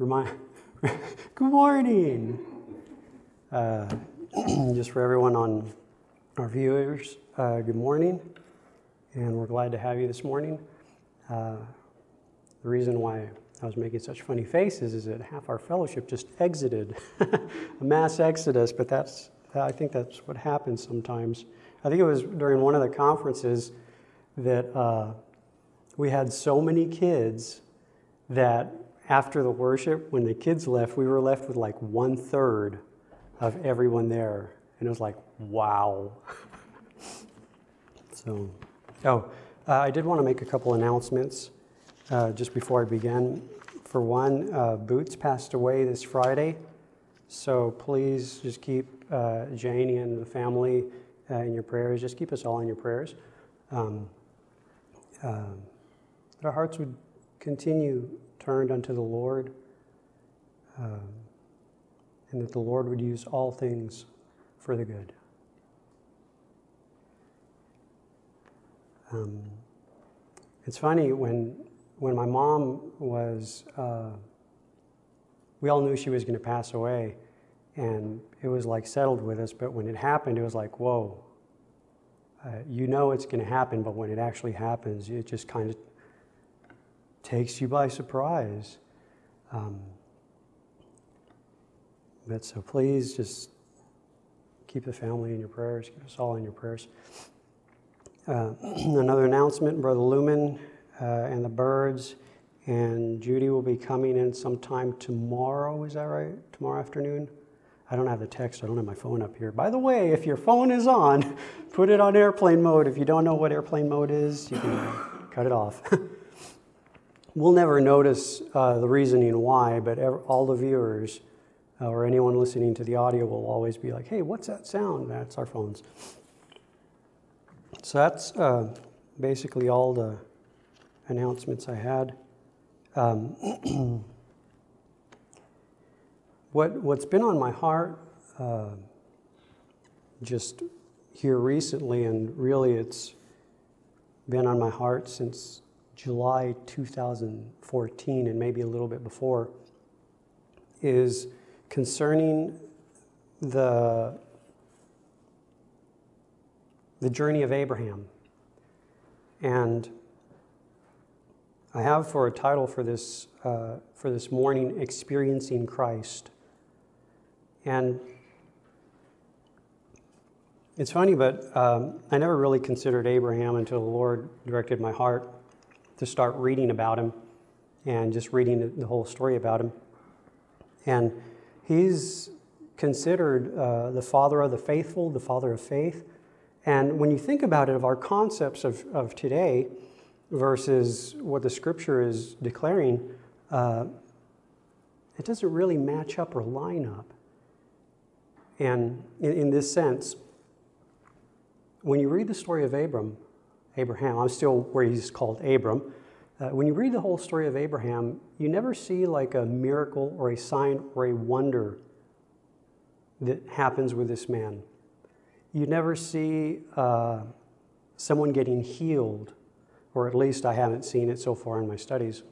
remind, good morning. Uh, just for everyone on our viewers, uh, good morning. And we're glad to have you this morning. Uh, the reason why I was making such funny faces is that half our fellowship just exited, a mass exodus, but that's, I think that's what happens sometimes. I think it was during one of the conferences that uh, we had so many kids that after the worship, when the kids left, we were left with like one third of everyone there. And it was like, wow. so, oh, uh, I did want to make a couple announcements uh, just before I begin. For one, uh, Boots passed away this Friday. So please just keep uh, Janie and the family uh, in your prayers. Just keep us all in your prayers. Um, that our hearts would continue turned unto the Lord, um, and that the Lord would use all things for the good. Um, it's funny when when my mom was, uh, we all knew she was going to pass away, and it was like settled with us. But when it happened, it was like, whoa. Uh, you know it's going to happen, but when it actually happens, it just kind of takes you by surprise. Um, but so please just keep the family in your prayers, keep us all in your prayers. Uh, another announcement Brother Lumen uh, and the Birds and Judy will be coming in sometime tomorrow, is that right? Tomorrow afternoon? I don't have the text, I don't have my phone up here. By the way, if your phone is on, put it on airplane mode. If you don't know what airplane mode is, you can cut it off. we'll never notice uh, the reasoning why, but all the viewers uh, or anyone listening to the audio will always be like, hey, what's that sound? That's our phones. So that's uh, basically all the announcements I had. Um, what, what's been on my heart uh, just here recently, and really it's been on my heart since July 2014 and maybe a little bit before is concerning the, the journey of Abraham. And I have for a title for this, uh, for this morning, Experiencing Christ. And it's funny, but um, I never really considered Abraham until the Lord directed my heart to start reading about him and just reading the whole story about him. And he's considered uh, the father of the faithful, the father of faith. And when you think about it, of our concepts of, of today versus what the scripture is declaring, uh, it doesn't really match up or line up. And in, in this sense, when you read the story of Abram, Abraham. I'm still where he's called Abram. Uh, when you read the whole story of Abraham, you never see like a miracle or a sign or a wonder that happens with this man. You never see uh, someone getting healed, or at least I haven't seen it so far in my studies.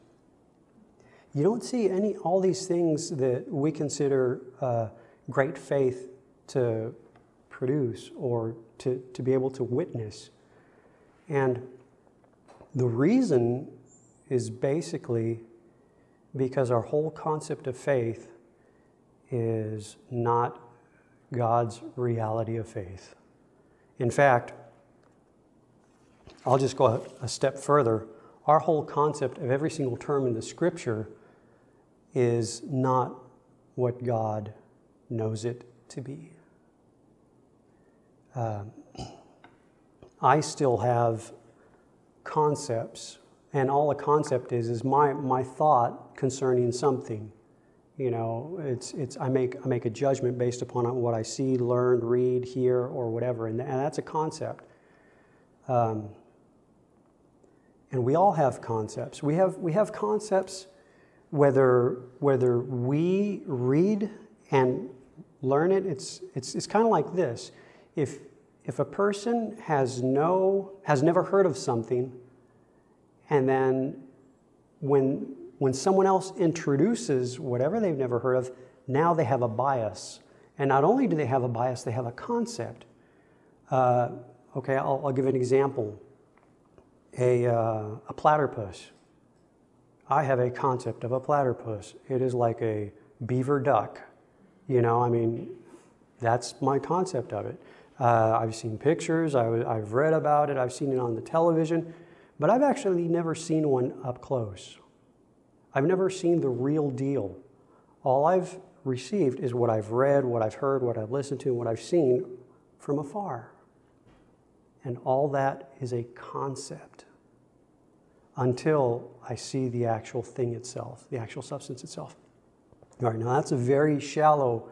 You don't see any all these things that we consider uh, great faith to produce or to, to be able to witness. And the reason is basically because our whole concept of faith is not God's reality of faith. In fact, I'll just go a step further. Our whole concept of every single term in the scripture is not what God knows it to be. Uh, I still have concepts, and all a concept is is my, my thought concerning something. You know, it's, it's, I, make, I make a judgment based upon what I see, learn, read, hear, or whatever, and, and that's a concept. Um, and we all have concepts. We have, we have concepts whether, whether we read and learn it, it's, it's, it's kind of like this. If, if a person has no has never heard of something and then when when someone else introduces whatever they've never heard of, now they have a bias. And not only do they have a bias, they have a concept. Uh, okay, I'll, I'll, give an example. A, uh, a platypus. I have a concept of a platypus. It is like a beaver duck. You know, I mean, that's my concept of it. Uh, I've seen pictures, I, have read about it, I've seen it on the television, but I've actually never seen one up close. I've never seen the real deal. All I've received is what I've read, what I've heard, what I've listened to, what I've seen from afar. And all that is a concept until I see the actual thing itself, the actual substance itself. All right, now that's a very shallow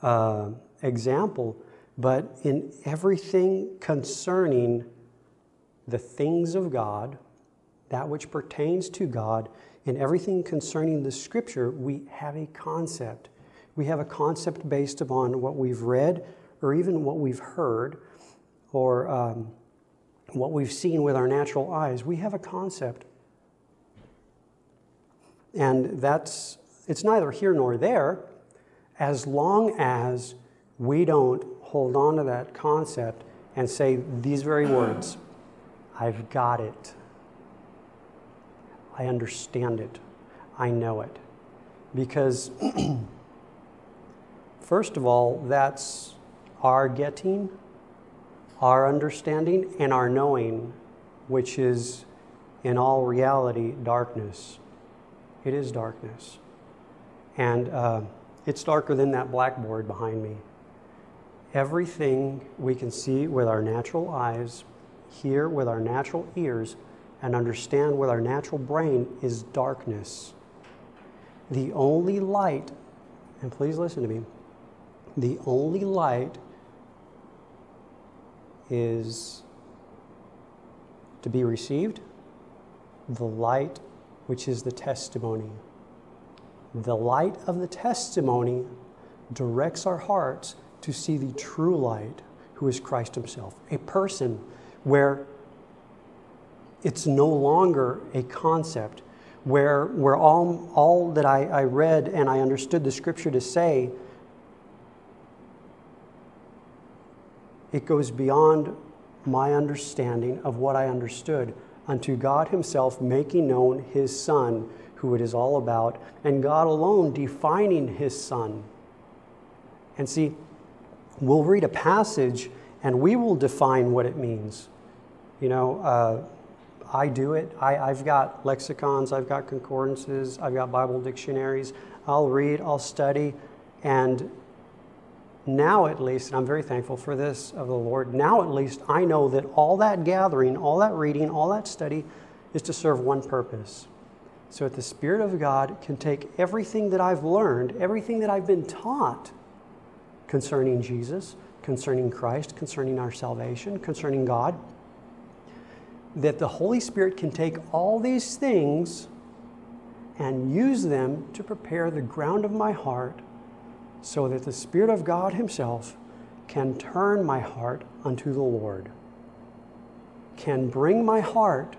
uh, example, but in everything concerning the things of God, that which pertains to God, in everything concerning the scripture, we have a concept. We have a concept based upon what we've read or even what we've heard or um, what we've seen with our natural eyes. We have a concept. And that's, it's neither here nor there as long as we don't hold on to that concept and say these very words I've got it. I understand it. I know it. Because, first of all, that's our getting, our understanding, and our knowing, which is in all reality darkness. It is darkness. And uh, it's darker than that blackboard behind me. Everything we can see with our natural eyes, hear with our natural ears, and understand with our natural brain is darkness. The only light, and please listen to me, the only light is to be received, the light which is the testimony. The light of the testimony directs our hearts to see the true light, who is Christ Himself, a person where it's no longer a concept where, where all, all that I, I read and I understood the scripture to say, it goes beyond my understanding of what I understood unto God Himself making known His Son, who it is all about, and God alone defining His Son. And see, we'll read a passage and we will define what it means. You know, uh, I do it. I, I've got lexicons, I've got concordances, I've got Bible dictionaries. I'll read, I'll study, and now at least, and I'm very thankful for this of the Lord, now at least I know that all that gathering, all that reading, all that study is to serve one purpose. So that the Spirit of God can take everything that I've learned, everything that I've been taught concerning Jesus, concerning Christ, concerning our salvation, concerning God, that the Holy Spirit can take all these things and use them to prepare the ground of my heart so that the Spirit of God Himself can turn my heart unto the Lord, can bring my heart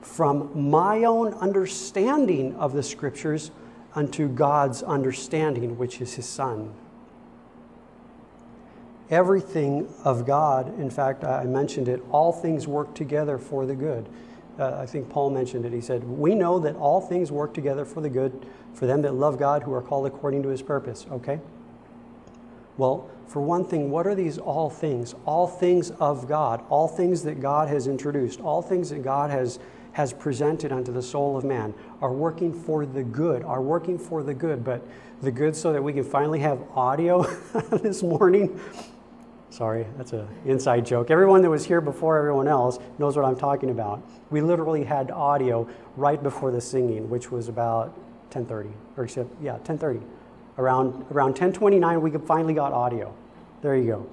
from my own understanding of the Scriptures unto God's understanding, which is His Son everything of God. In fact, I mentioned it, all things work together for the good. Uh, I think Paul mentioned it. He said, We know that all things work together for the good for them that love God who are called according to his purpose. Okay? Well, for one thing, what are these all things? All things of God, all things that God has introduced, all things that God has, has presented unto the soul of man are working for the good, are working for the good. But the good so that we can finally have audio this morning Sorry, that's an inside joke. Everyone that was here before everyone else knows what I'm talking about. We literally had audio right before the singing, which was about 10:30, or except yeah, 10:30. Around around 10:29, we finally got audio. There you go.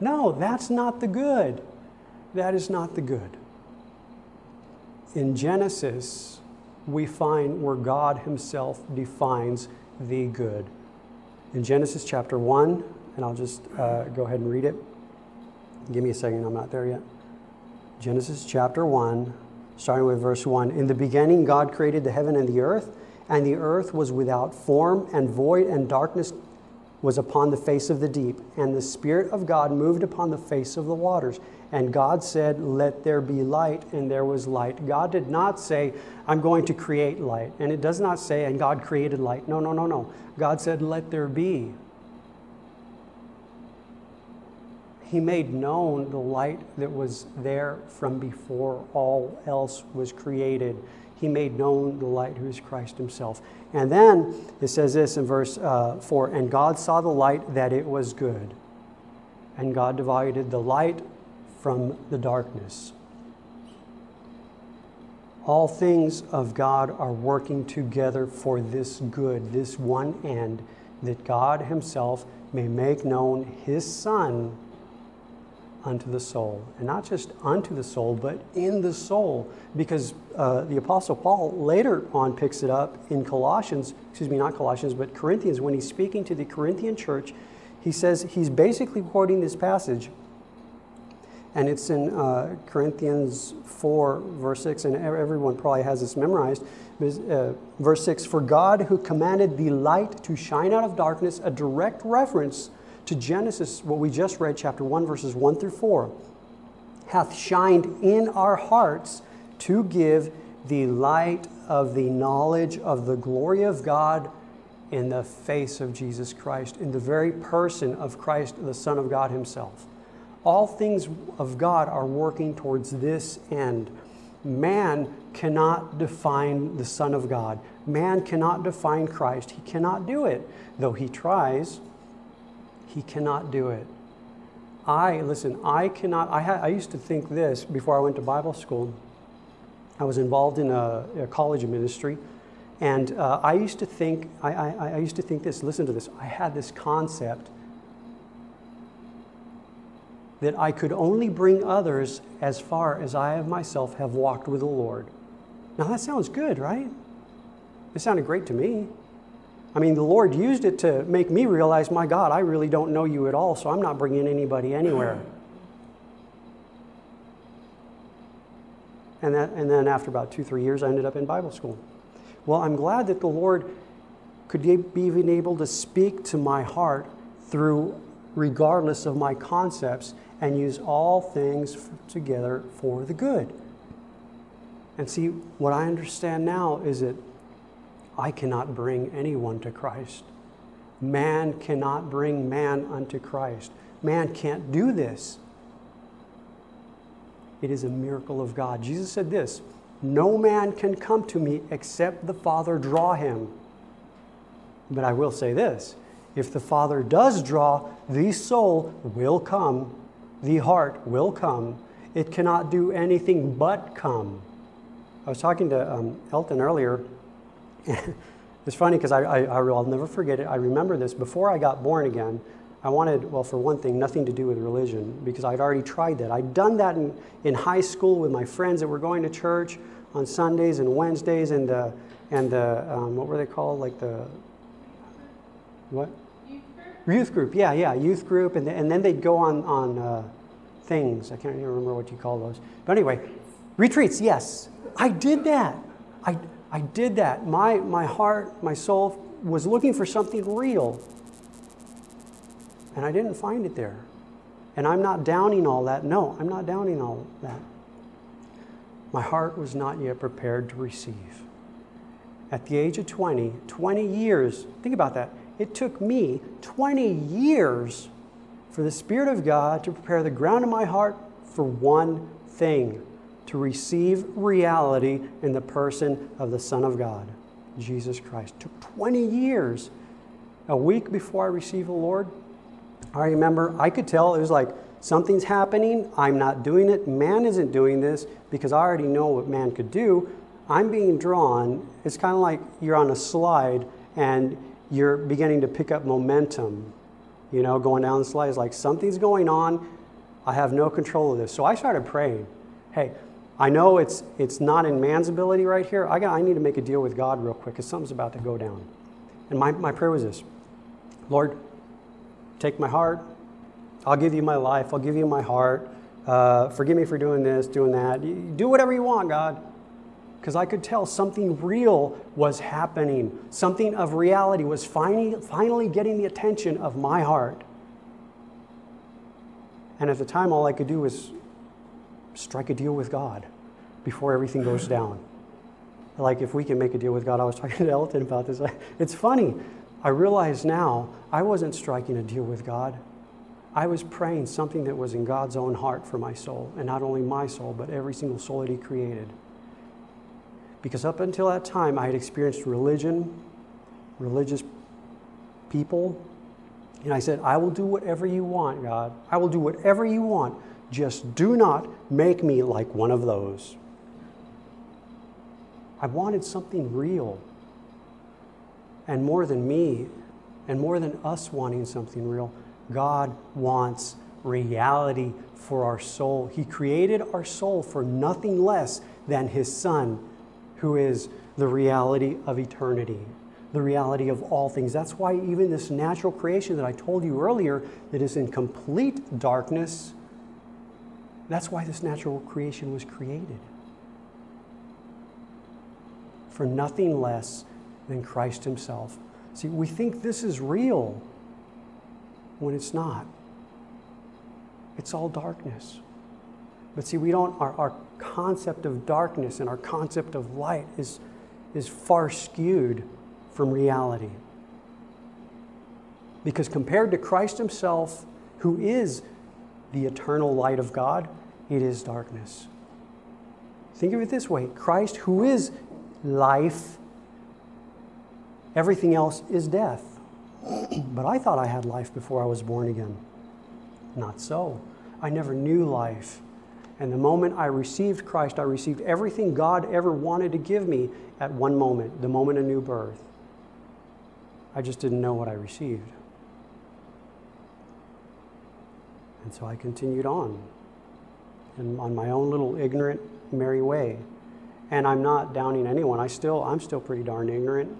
No, that's not the good. That is not the good. In Genesis, we find where God Himself defines the good. In Genesis chapter 1, and I'll just uh, go ahead and read it. Give me a second, I'm not there yet. Genesis chapter 1, starting with verse 1. In the beginning, God created the heaven and the earth, and the earth was without form and void, and darkness was upon the face of the deep. And the Spirit of God moved upon the face of the waters. And God said, Let there be light, and there was light. God did not say, I'm going to create light. And it does not say, and God created light. No, no, no, no. God said, Let there be. He made known the light that was there from before all else was created. He made known the light who is Christ Himself. And then it says this in verse uh, 4 And God saw the light that it was good. And God divided the light from the darkness. All things of God are working together for this good, this one end, that God Himself may make known His Son unto the soul. And not just unto the soul, but in the soul. Because uh, the Apostle Paul later on picks it up in Colossians, excuse me, not Colossians, but Corinthians, when he's speaking to the Corinthian church, he says he's basically quoting this passage. And it's in uh, Corinthians 4, verse 6, and everyone probably has this memorized. Uh, verse 6 For God, who commanded the light to shine out of darkness, a direct reference to Genesis, what we just read, chapter 1, verses 1 through 4, hath shined in our hearts to give the light of the knowledge of the glory of God in the face of Jesus Christ, in the very person of Christ, the Son of God Himself. All things of God are working towards this end. Man cannot define the Son of God. Man cannot define Christ. He cannot do it, though he tries. He cannot do it. I, listen, I cannot, I, ha, I used to think this before I went to Bible school. I was involved in a, a college ministry, and uh, I used to think, I, I, I used to think this, listen to this, I had this concept that I could only bring others as far as I of myself have walked with the Lord. Now that sounds good, right? It sounded great to me. I mean, the Lord used it to make me realize, my God, I really don't know you at all, so I'm not bringing anybody anywhere. And, that, and then after about two, three years, I ended up in Bible school. Well, I'm glad that the Lord could be even able to speak to my heart through, regardless of my concepts, and use all things together for the good. And see, what I understand now is that I cannot bring anyone to Christ. Man cannot bring man unto Christ. Man can't do this. It is a miracle of God. Jesus said this No man can come to me except the Father draw him. But I will say this if the Father does draw, the soul will come, the heart will come. It cannot do anything but come. I was talking to um, Elton earlier it's funny because I, I, will never forget it. I remember this. Before I got born again, I wanted, well, for one thing, nothing to do with religion because I'd already tried that. I'd done that in, in high school with my friends that were going to church on Sundays and Wednesdays and the, and the um, what were they called? Like the, what? Youth group. Youth group, yeah, yeah, youth group. And, the, and then they'd go on, on uh, things. I can't even remember what you call those. But anyway, retreats, yes. I did that. I, I did that. My, my heart, my soul was looking for something real. And I didn't find it there. And I'm not downing all that. No, I'm not downing all that. My heart was not yet prepared to receive. At the age of 20, 20 years, think about that. It took me 20 years for the Spirit of God to prepare the ground of my heart for one thing to receive reality in the person of the Son of God, Jesus Christ. It took 20 years. A week before I received the Lord, I remember I could tell it was like something's happening. I'm not doing it. Man isn't doing this because I already know what man could do. I'm being drawn. It's kind of like you're on a slide and you're beginning to pick up momentum. You know, going down the slide is like something's going on. I have no control of this. So I started praying. Hey, I know it's, it's not in man's ability right here. I, got, I need to make a deal with God real quick because something's about to go down. And my, my prayer was this Lord, take my heart. I'll give you my life. I'll give you my heart. Uh, forgive me for doing this, doing that. do whatever you want, God. because I could tell something real was happening. Something of reality was finally, finally getting the attention of my heart. And at the time, all I could do was strike a deal with God before everything goes down. Like, if we can make a deal with God, I was talking to Elton about this. It's funny. I realize now I wasn't striking a deal with God. I was praying something that was in God's own heart for my soul, and not only my soul, but every single soul that He created. Because up until that time, I had experienced religion, religious people, and I said, I will do whatever you want, God. I will do whatever you want. Just do not make me like one of those. I wanted something real. And more than me, and more than us wanting something real, God wants reality for our soul. He created our soul for nothing less than His Son, who is the reality of eternity, the reality of all things. That's why even this natural creation that I told you earlier, that is in complete darkness, that's why this natural creation was created. For nothing less than Christ Himself. See, we think this is real when it's not. It's all darkness. But see, we don't, our, our concept of darkness and our concept of light is, is far skewed from reality. Because compared to Christ Himself, who is the eternal light of God, it is darkness. Think of it this way Christ, who is life, everything else is death. but I thought I had life before I was born again. Not so. I never knew life. And the moment I received Christ, I received everything God ever wanted to give me at one moment, the moment of new birth. I just didn't know what I received. And so I continued on and on my own little ignorant, merry way. And I'm not downing anyone. I still, I'm still pretty darn ignorant.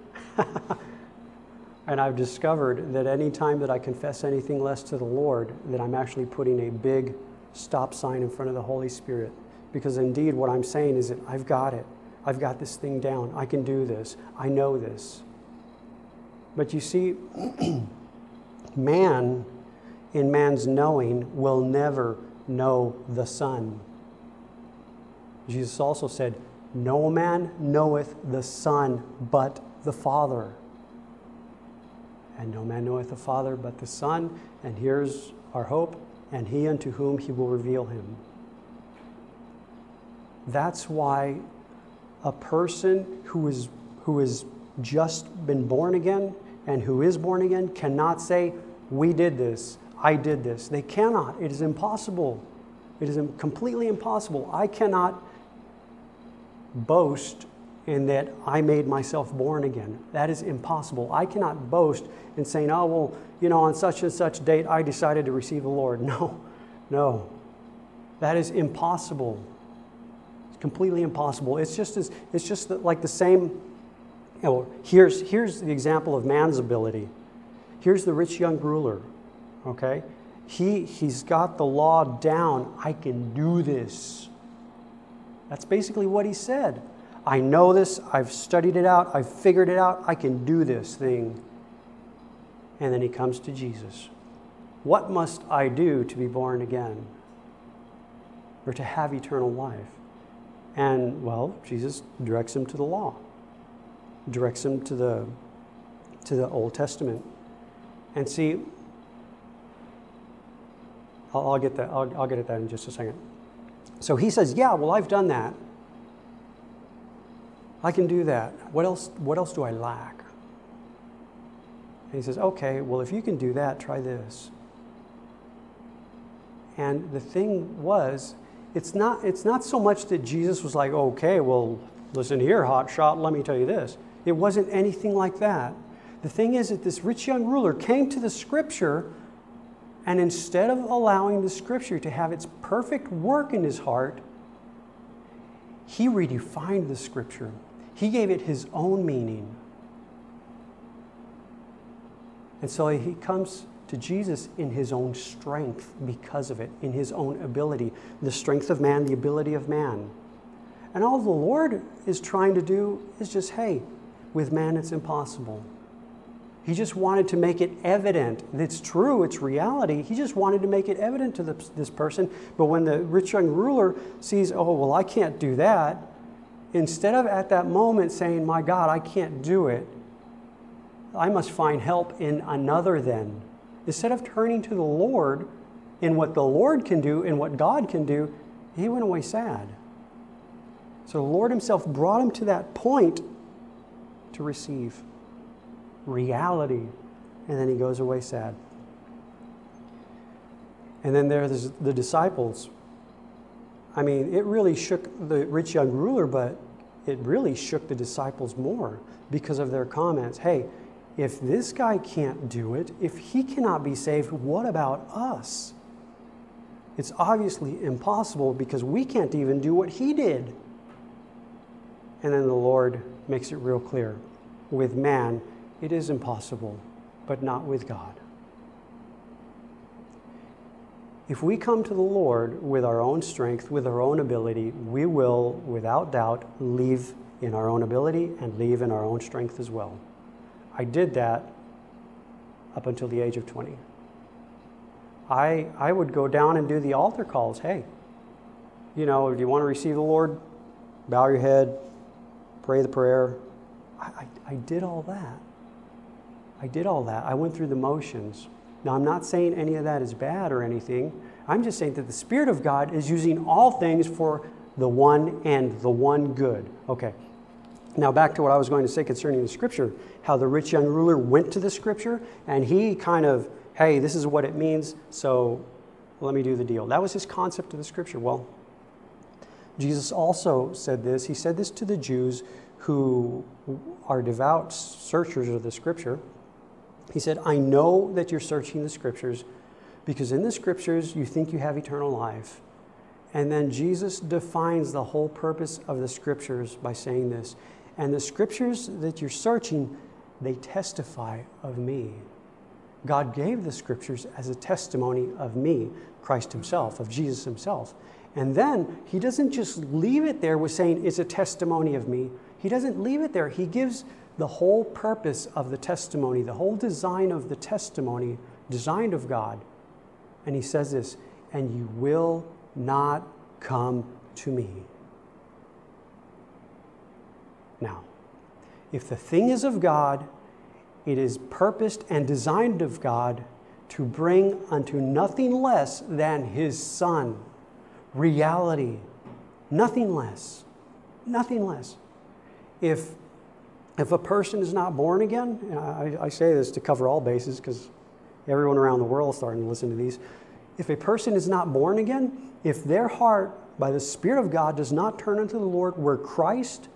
and I've discovered that any time that I confess anything less to the Lord, that I'm actually putting a big stop sign in front of the Holy Spirit. Because indeed, what I'm saying is that I've got it. I've got this thing down. I can do this. I know this. But you see, man, in man's knowing, will never know the Son. Jesus also said, No man knoweth the Son but the Father. And no man knoweth the Father but the Son. And here's our hope and he unto whom he will reveal him. That's why a person who is, who has just been born again and who is born again cannot say, We did this, I did this. They cannot. It is impossible. It is completely impossible. I cannot boast in that I made myself born again. That is impossible. I cannot boast in saying, oh, well, you know, on such and such date, I decided to receive the Lord. No, no. That is impossible. It's completely impossible. It's just, as, it's just like the same. You know, here's, here's the example of man's ability. Here's the rich young ruler, okay? He, he's got the law down. I can do this. That's basically what he said. I know this, I've studied it out, I've figured it out, I can do this thing. And then he comes to Jesus. What must I do to be born again? Or to have eternal life? And, well, Jesus directs him to the law, directs him to the, to the Old Testament. And see, I'll, I'll get that, I'll, I'll get at that in just a second. So he says, Yeah, well, I've done that. I can do that. What else, what else do I lack? And he says, Okay, well, if you can do that, try this. And the thing was, it's not, it's not so much that Jesus was like, okay, well, listen here, hot shot, let me tell you this. It wasn't anything like that. The thing is that this rich young ruler came to the scripture, and instead of allowing the scripture to have its perfect work in his heart, he redefined the scripture. He gave it his own meaning. And so he comes to Jesus in his own strength because of it, in his own ability. The strength of man, the ability of man. And all the Lord is trying to do is just, hey, with man it's impossible. He just wanted to make it evident. It's true, it's reality. He just wanted to make it evident to the, this person. But when the rich young ruler sees, oh, well, I can't do that, instead of at that moment saying, my God, I can't do it, I must find help in another then. Instead of turning to the Lord in what the Lord can do and what God can do, he went away sad. So the Lord Himself brought him to that point to receive reality. And then he goes away sad. And then there's the disciples. I mean, it really shook the rich young ruler, but it really shook the disciples more because of their comments. Hey, if this guy can't do it, if he cannot be saved, what about us? It's obviously impossible because we can't even do what he did. And then the Lord makes it real clear with man, it is impossible, but not with God. If we come to the Lord with our own strength, with our own ability, we will, without doubt, leave in our own ability and leave in our own strength as well. I did that up until the age of 20. I, I would go down and do the altar calls. Hey, you know, do you want to receive the Lord? Bow your head, pray the prayer. I, I, I did all that. I did all that. I went through the motions. Now, I'm not saying any of that is bad or anything. I'm just saying that the Spirit of God is using all things for the one and the one good. Okay. Now, back to what I was going to say concerning the scripture how the rich young ruler went to the scripture and he kind of, hey, this is what it means, so let me do the deal. That was his concept of the scripture. Well, Jesus also said this. He said this to the Jews who are devout searchers of the scripture. He said, I know that you're searching the scriptures because in the scriptures you think you have eternal life. And then Jesus defines the whole purpose of the scriptures by saying this. And the scriptures that you're searching, they testify of me. God gave the scriptures as a testimony of me, Christ Himself, of Jesus Himself. And then He doesn't just leave it there with saying it's a testimony of me. He doesn't leave it there. He gives the whole purpose of the testimony, the whole design of the testimony, designed of God. And he says this, and you will not come to me. Now, if the thing is of God, it is purposed and designed of God to bring unto nothing less than his Son reality. Nothing less. Nothing less. If if a person is not born again, I, I say this to cover all bases because everyone around the world is starting to listen to these. If a person is not born again, if their heart, by the Spirit of God, does not turn unto the Lord, where Christ,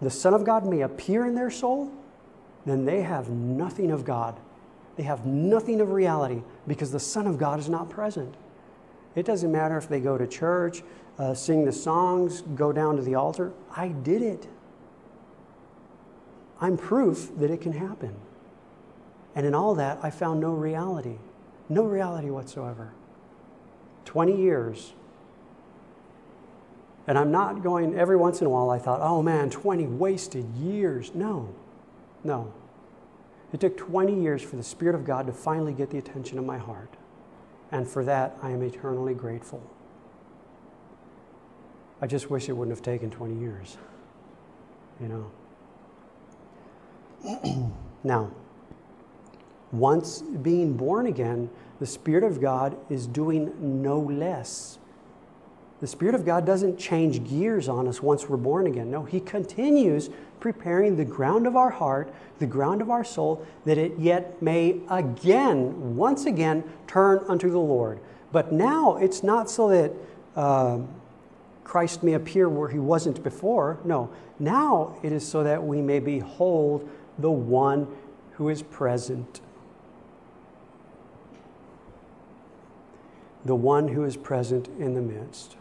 the Son of God, may appear in their soul, then they have nothing of God. They have nothing of reality because the Son of God is not present. It doesn't matter if they go to church, uh, sing the songs, go down to the altar. I did it. I'm proof that it can happen. And in all that, I found no reality, no reality whatsoever. 20 years. And I'm not going, every once in a while, I thought, oh man, 20 wasted years. No, no. It took 20 years for the Spirit of God to finally get the attention of my heart. And for that, I am eternally grateful. I just wish it wouldn't have taken 20 years, you know. now, once being born again, the Spirit of God is doing no less. The Spirit of God doesn't change gears on us once we're born again. No, He continues preparing the ground of our heart, the ground of our soul, that it yet may again, once again, turn unto the Lord. But now it's not so that uh, Christ may appear where He wasn't before. No, now it is so that we may behold the one who is present. The one who is present in the midst.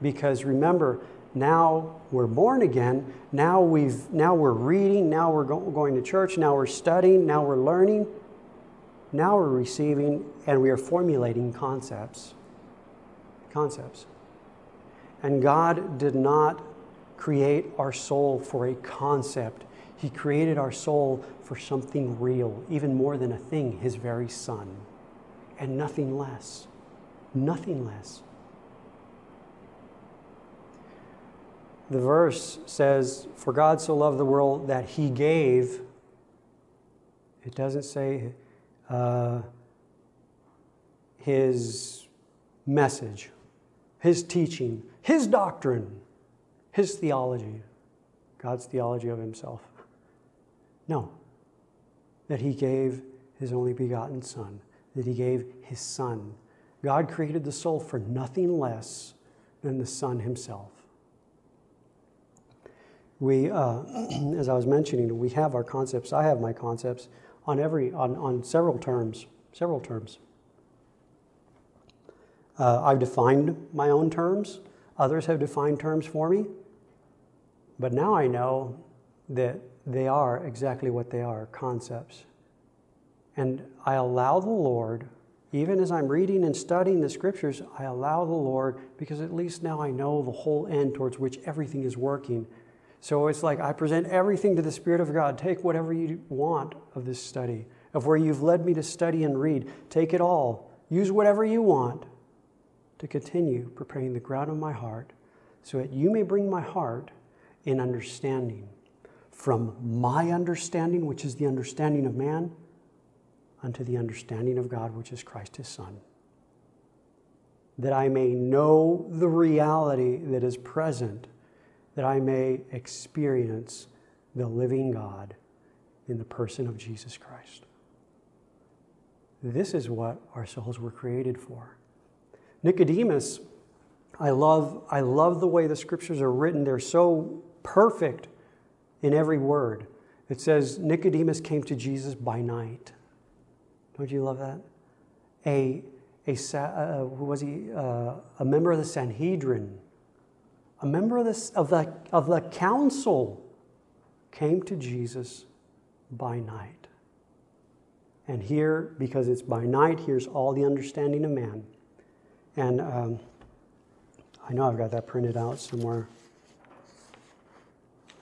Because remember, now we're born again. Now, we've, now we're reading. Now we're go- going to church. Now we're studying. Now we're learning. Now we're receiving and we are formulating concepts. Concepts. And God did not create our soul for a concept. He created our soul for something real, even more than a thing, His very Son, and nothing less. Nothing less. The verse says, For God so loved the world that He gave. It doesn't say uh, His message, His teaching, His doctrine, His theology, God's theology of Himself. No, that He gave His only begotten Son, that He gave His Son. God created the soul for nothing less than the Son Himself. We, uh, as I was mentioning, we have our concepts. I have my concepts on every on, on several terms, several terms. Uh, I've defined my own terms. Others have defined terms for me. But now I know that they are exactly what they are concepts. And I allow the Lord, even as I'm reading and studying the scriptures, I allow the Lord, because at least now I know the whole end towards which everything is working. So it's like I present everything to the Spirit of God. Take whatever you want of this study, of where you've led me to study and read. Take it all. Use whatever you want to continue preparing the ground of my heart so that you may bring my heart in understanding from my understanding, which is the understanding of man, unto the understanding of God, which is Christ his Son. That I may know the reality that is present, that I may experience the living God in the person of Jesus Christ. This is what our souls were created for. Nicodemus, I love, I love the way the scriptures are written. They're so perfect in every word. It says Nicodemus came to Jesus by night. Don't you love that? A, a uh, who was he? Uh, a member of the Sanhedrin, a member of, this, of, the, of the council came to Jesus by night. And here, because it's by night, here's all the understanding of man. And um, I know I've got that printed out somewhere.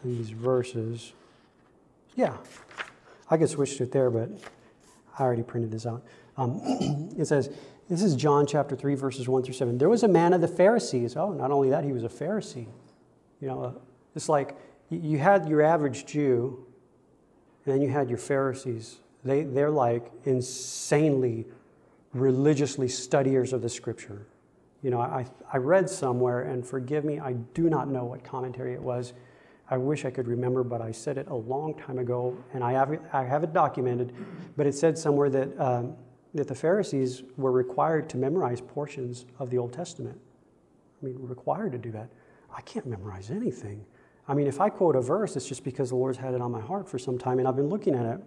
These verses. Yeah, I could switch to it there, but I already printed this out. Um, it says, this is John chapter 3, verses 1 through 7. There was a man of the Pharisees. Oh, not only that, he was a Pharisee. You know, uh, it's like you had your average Jew, and then you had your Pharisees. They, they're like insanely religiously studiers of the scripture. You know, I, I read somewhere, and forgive me, I do not know what commentary it was. I wish I could remember, but I said it a long time ago, and I have, I have it documented. But it said somewhere that, um, that the Pharisees were required to memorize portions of the Old Testament. I mean, required to do that. I can't memorize anything. I mean, if I quote a verse, it's just because the Lord's had it on my heart for some time, and I've been looking at it.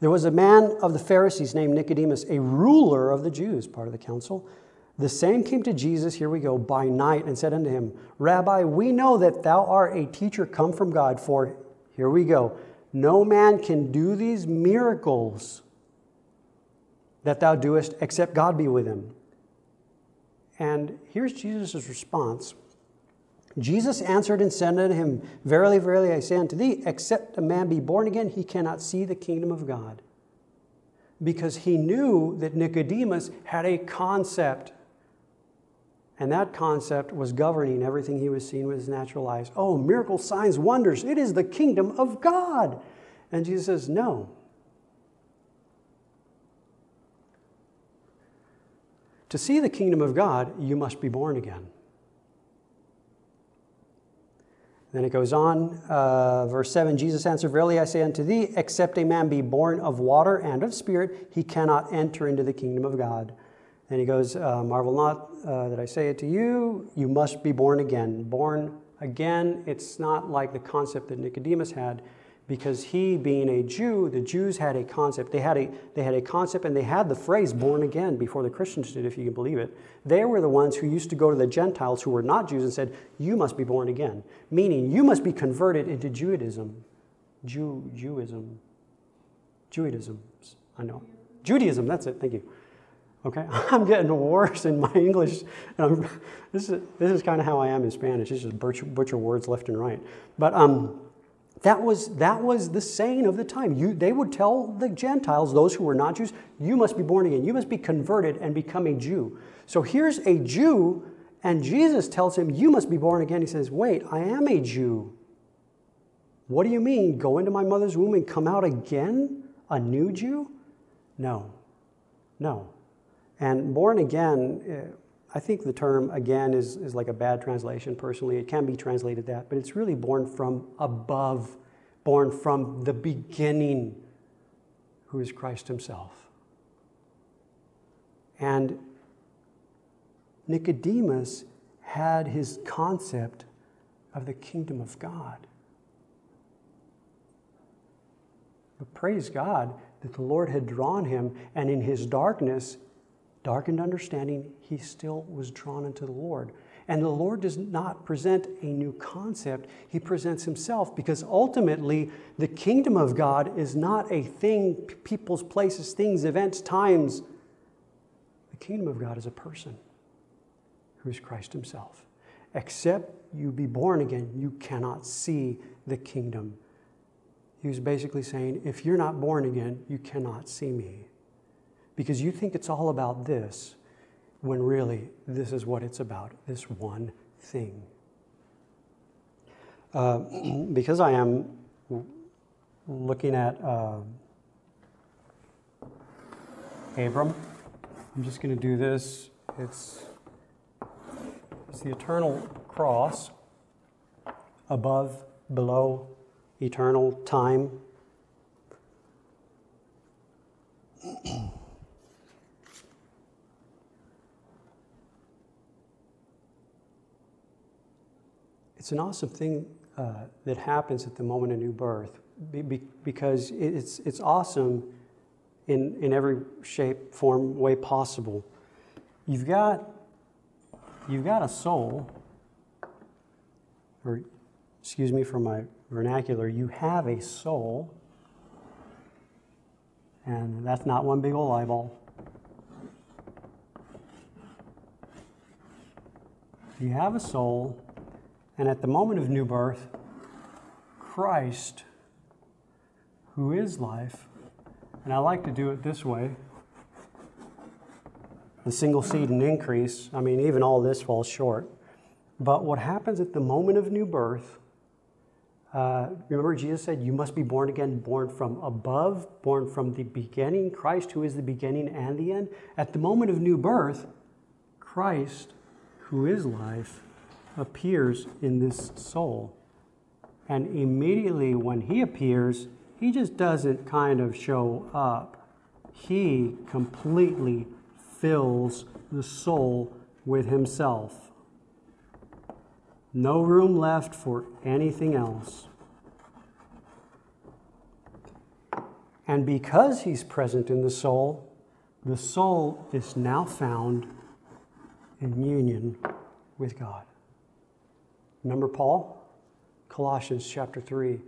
There was a man of the Pharisees named Nicodemus, a ruler of the Jews, part of the council. The same came to Jesus, here we go, by night and said unto him, Rabbi, we know that thou art a teacher come from God, for here we go, no man can do these miracles that thou doest except God be with him. And here's Jesus' response. Jesus answered and said unto him, Verily, verily, I say unto thee, except a man be born again, he cannot see the kingdom of God. Because he knew that Nicodemus had a concept. And that concept was governing everything he was seeing with his natural eyes. Oh, miracles, signs, wonders. It is the kingdom of God. And Jesus says, No. To see the kingdom of God, you must be born again. Then it goes on, uh, verse 7 Jesus answered, Verily I say unto thee, except a man be born of water and of spirit, he cannot enter into the kingdom of God. And he goes, uh, Marvel not uh, that I say it to you, you must be born again. Born again, it's not like the concept that Nicodemus had because he being a Jew, the Jews had a concept. They had a, they had a concept and they had the phrase born again before the Christians did, if you can believe it. They were the ones who used to go to the Gentiles who were not Jews and said, You must be born again, meaning you must be converted into Judaism. Jew, Jewism. Judaism. I know. Judaism, that's it, thank you. Okay, I'm getting worse in my English. This is this is kind of how I am in Spanish. It's just butcher, butcher words left and right. But um, that was that was the saying of the time. You, they would tell the Gentiles, those who were not Jews, you must be born again. You must be converted and become a Jew. So here's a Jew, and Jesus tells him, you must be born again. He says, wait, I am a Jew. What do you mean? Go into my mother's womb and come out again? A new Jew? No, no. And born again, eh, I think the term again is, is like a bad translation personally. It can be translated that, but it's really born from above, born from the beginning, who is Christ Himself. And Nicodemus had his concept of the kingdom of God. But praise God that the Lord had drawn him, and in his darkness, darkened understanding, he still was drawn into the Lord. And the Lord does not present a new concept, He presents Himself because ultimately the kingdom of God is not a thing, people's places, things, events, times. The kingdom of God is a person who is Christ Himself. Except you be born again, you cannot see the kingdom. He was basically saying, if you're not born again, you cannot see me because you think it's all about this when really this is what it's about this one thing. Uh, because I am looking at uh, Abram, I'm just going to do this. It's, it's the eternal cross above, below, eternal time. it's an awesome thing uh, that happens at the moment of new birth be, be, because it's, it's awesome in, in every shape, form, way possible. You've got, you've got a soul, or excuse me for my vernacular, you have a soul, and that's not one big old eyeball. You have a soul and at the moment of new birth, Christ, who is life, and I like to do it this way the single seed and increase, I mean, even all this falls short. But what happens at the moment of new birth, uh, remember Jesus said, You must be born again, born from above, born from the beginning. Christ, who is the beginning and the end. At the moment of new birth, Christ, who is life, appears in this soul. And immediately when he appears, he just doesn't kind of show up. He completely fills the soul with himself. No room left for anything else. And because he's present in the soul, the soul is now found in union with God. Remember Paul? Colossians chapter 3.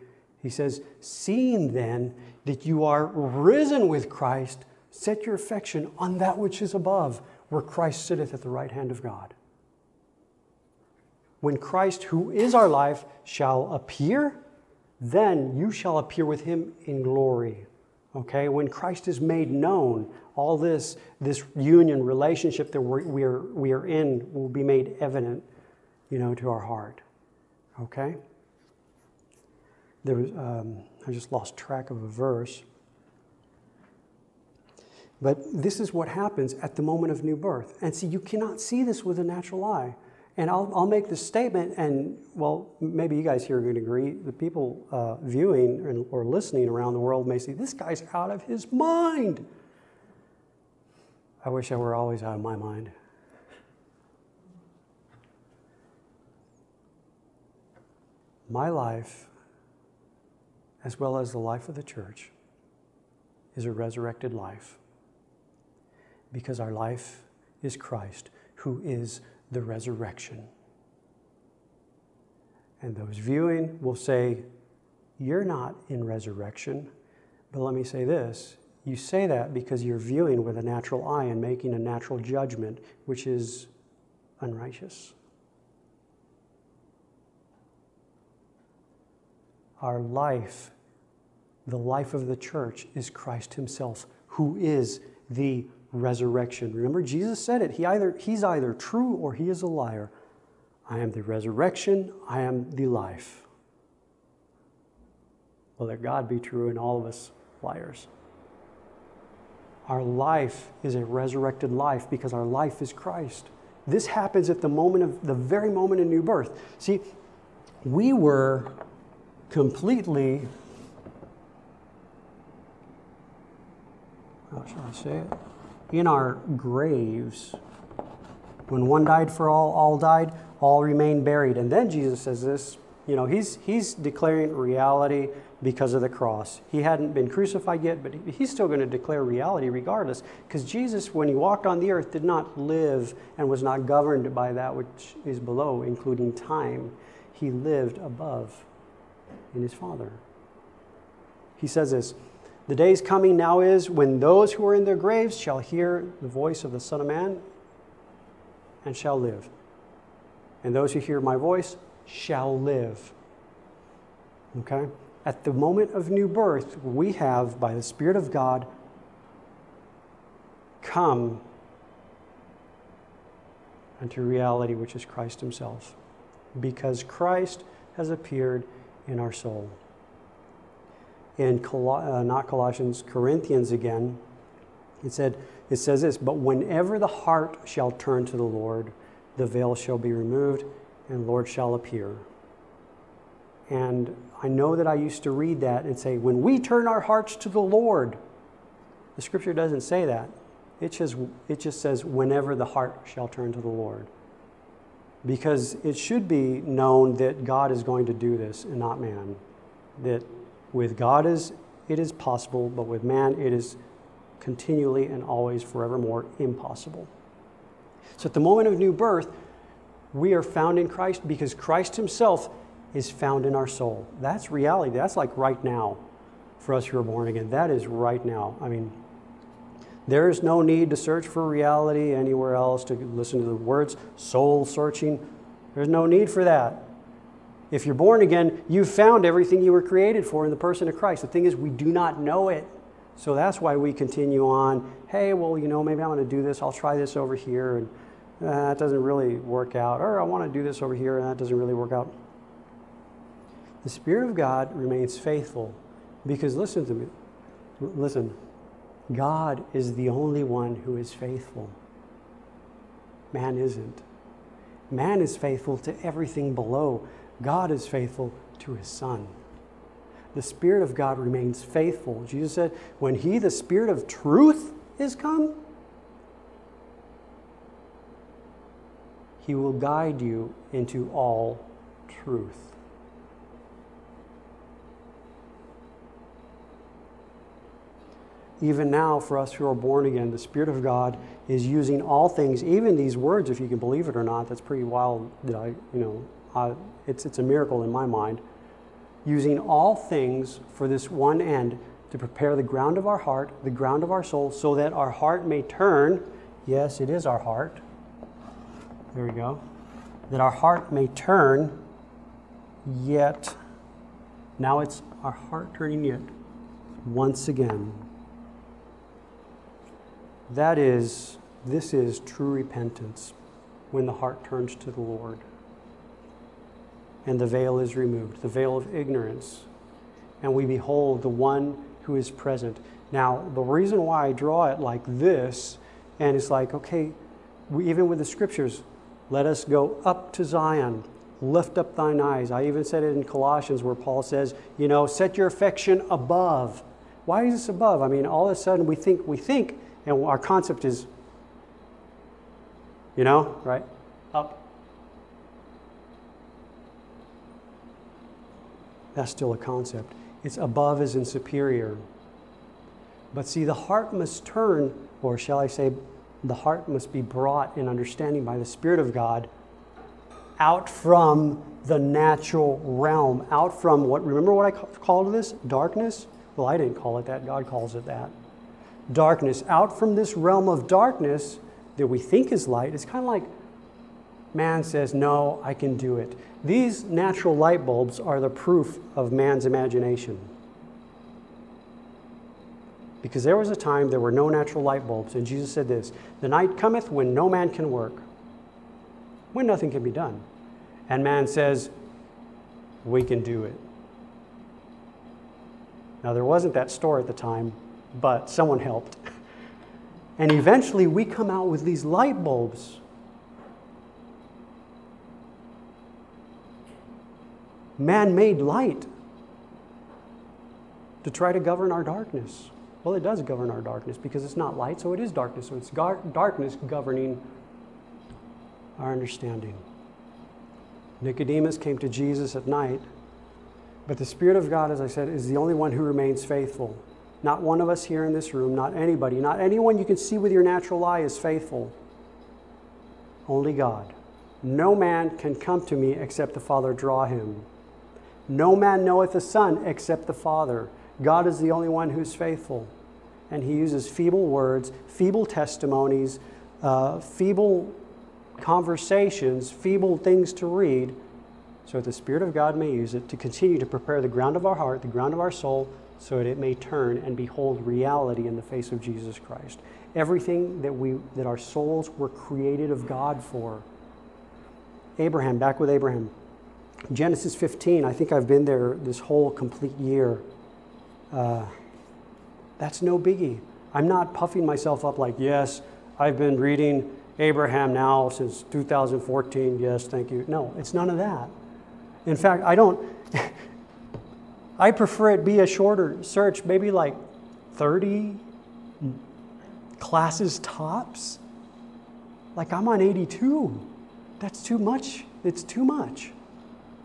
He says, Seeing then that you are risen with Christ, set your affection on that which is above, where Christ sitteth at the right hand of God. When Christ, who is our life, shall appear, then you shall appear with him in glory. Okay? When Christ is made known, all this, this union relationship that we're, we, are, we are in will be made evident, you know, to our heart. Okay? There was, um, I just lost track of a verse. But this is what happens at the moment of new birth. And see, you cannot see this with a natural eye. And I'll, I'll make this statement, and well, maybe you guys here are going to agree. The people uh, viewing or listening around the world may say, this guy's out of his mind. I wish I were always out of my mind. My life, as well as the life of the church, is a resurrected life because our life is Christ, who is the resurrection. And those viewing will say, You're not in resurrection. But let me say this you say that because you're viewing with a natural eye and making a natural judgment, which is unrighteous. Our life, the life of the church, is Christ Himself, who is the resurrection. Remember, Jesus said it. He either, he's either true or he is a liar. I am the resurrection, I am the life. Well, let God be true and all of us liars. Our life is a resurrected life because our life is Christ. This happens at the moment of the very moment of new birth. See, we were completely, how shall I say it? In our graves. When one died for all, all died, all remain buried. And then Jesus says this, you know, he's, he's declaring reality because of the cross. He hadn't been crucified yet, but he's still going to declare reality regardless. Because Jesus, when he walked on the earth, did not live and was not governed by that which is below, including time. He lived above in his Father. He says this The day is coming now is when those who are in their graves shall hear the voice of the Son of Man and shall live. And those who hear my voice shall live. Okay? at the moment of new birth, we have, by the Spirit of God, come unto reality, which is Christ Himself, because Christ has appeared in our soul. In Col- uh, not Colossians, Corinthians again, it said, it says this, but whenever the heart shall turn to the Lord, the veil shall be removed, and Lord shall appear. And I know that I used to read that and say, when we turn our hearts to the Lord, the scripture doesn't say that. It just, it just says, whenever the heart shall turn to the Lord. Because it should be known that God is going to do this and not man. That with God is, it is possible, but with man it is continually and always forevermore impossible. So at the moment of new birth, we are found in Christ because Christ himself is found in our soul. That's reality. That's like right now for us who are born again. That is right now. I mean, there is no need to search for reality anywhere else, to listen to the words soul searching. There's no need for that. If you're born again, you've found everything you were created for in the person of Christ. The thing is, we do not know it. So that's why we continue on. Hey, well, you know, maybe I want to do this. I'll try this over here. And uh, that doesn't really work out. Or I want to do this over here and that doesn't really work out. The Spirit of God remains faithful because listen to me. Listen, God is the only one who is faithful. Man isn't. Man is faithful to everything below. God is faithful to his Son. The Spirit of God remains faithful. Jesus said, when He, the Spirit of truth, is come, He will guide you into all truth. Even now for us who are born again, the Spirit of God is using all things, even these words, if you can believe it or not. That's pretty wild that I, you know, I, it's, it's a miracle in my mind. Using all things for this one end to prepare the ground of our heart, the ground of our soul, so that our heart may turn. Yes, it is our heart. There we go. That our heart may turn, yet, now it's our heart turning yet once again that is, this is true repentance when the heart turns to the Lord and the veil is removed, the veil of ignorance, and we behold the one who is present. Now, the reason why I draw it like this, and it's like, okay, we, even with the scriptures, let us go up to Zion, lift up thine eyes. I even said it in Colossians where Paul says, you know, set your affection above. Why is this above? I mean, all of a sudden we think we think and our concept is, you know, right? Up. That's still a concept. It's above as in superior. But see, the heart must turn, or shall I say, the heart must be brought in understanding by the Spirit of God out from the natural realm, out from what, remember what I called this? Darkness? Well, I didn't call it that. God calls it that darkness, out from this realm of darkness that we think is light. It's kind of like man says, No, I can do it. These natural light bulbs are the proof of man's imagination. Because there was a time there were no natural light bulbs, and Jesus said this The night cometh when no man can work, when nothing can be done. And man says, We can do it. Now, there wasn't that store at the time, but someone helped. And eventually, we come out with these light bulbs. Man made light to try to govern our darkness. Well, it does govern our darkness because it's not light, so it is darkness. So it's gar- darkness governing our understanding. Nicodemus came to Jesus at night, but the Spirit of God, as I said, is the only one who remains faithful. Not one of us here in this room, not anybody, not anyone you can see with your natural eye is faithful. Only God. No man can come to me except the Father draw him. No man knoweth the Son except the Father. God is the only one who's faithful. And he uses feeble words, feeble testimonies, uh, feeble conversations, feeble things to read, so that the Spirit of God may use it to continue to prepare the ground of our heart, the ground of our soul, so that it may turn and behold reality in the face of Jesus Christ. Everything that, we, that our souls were created of God for. Abraham, back with Abraham. Genesis 15, I think I've been there this whole complete year. Uh, that's no biggie. I'm not puffing myself up like, yes, I've been reading Abraham now since 2014. Yes, thank you. No, it's none of that. In fact, I don't, I prefer it be a shorter search, maybe like 30 classes tops. Like I'm on 82. That's too much. It's too much,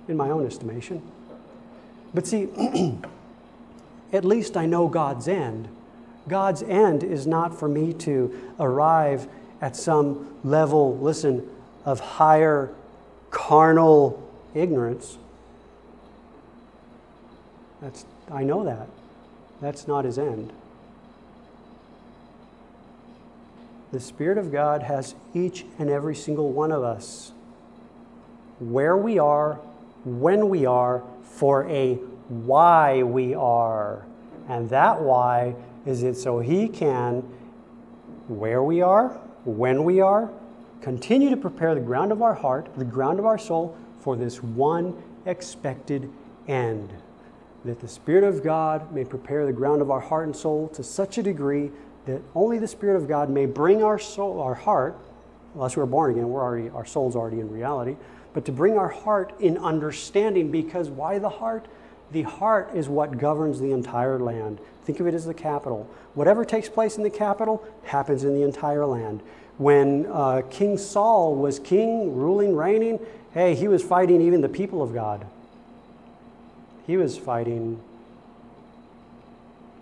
in my own estimation. But see, at least I know God's end. God's end is not for me to arrive at some level, listen, of higher carnal ignorance. That's, I know that. That's not his end. The Spirit of God has each and every single one of us where we are, when we are, for a why we are. And that why is it so He can, where we are, when we are, continue to prepare the ground of our heart, the ground of our soul, for this one expected end. That the Spirit of God may prepare the ground of our heart and soul to such a degree that only the Spirit of God may bring our soul, our heart, unless we're born again, we're already, our soul's already in reality, but to bring our heart in understanding because why the heart? The heart is what governs the entire land. Think of it as the capital. Whatever takes place in the capital happens in the entire land. When uh, King Saul was king, ruling, reigning, hey, he was fighting even the people of God. He was fighting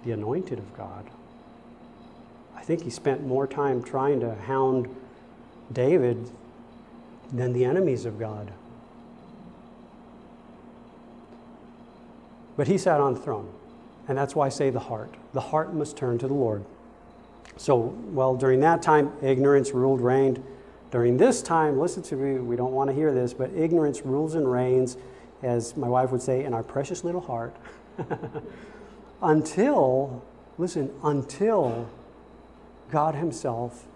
the anointed of God. I think he spent more time trying to hound David than the enemies of God. But he sat on the throne. And that's why I say the heart. The heart must turn to the Lord. So, well, during that time, ignorance ruled, reigned. During this time, listen to me, we don't want to hear this, but ignorance rules and reigns, as my wife would say, in our precious little heart. until, listen, until God Himself,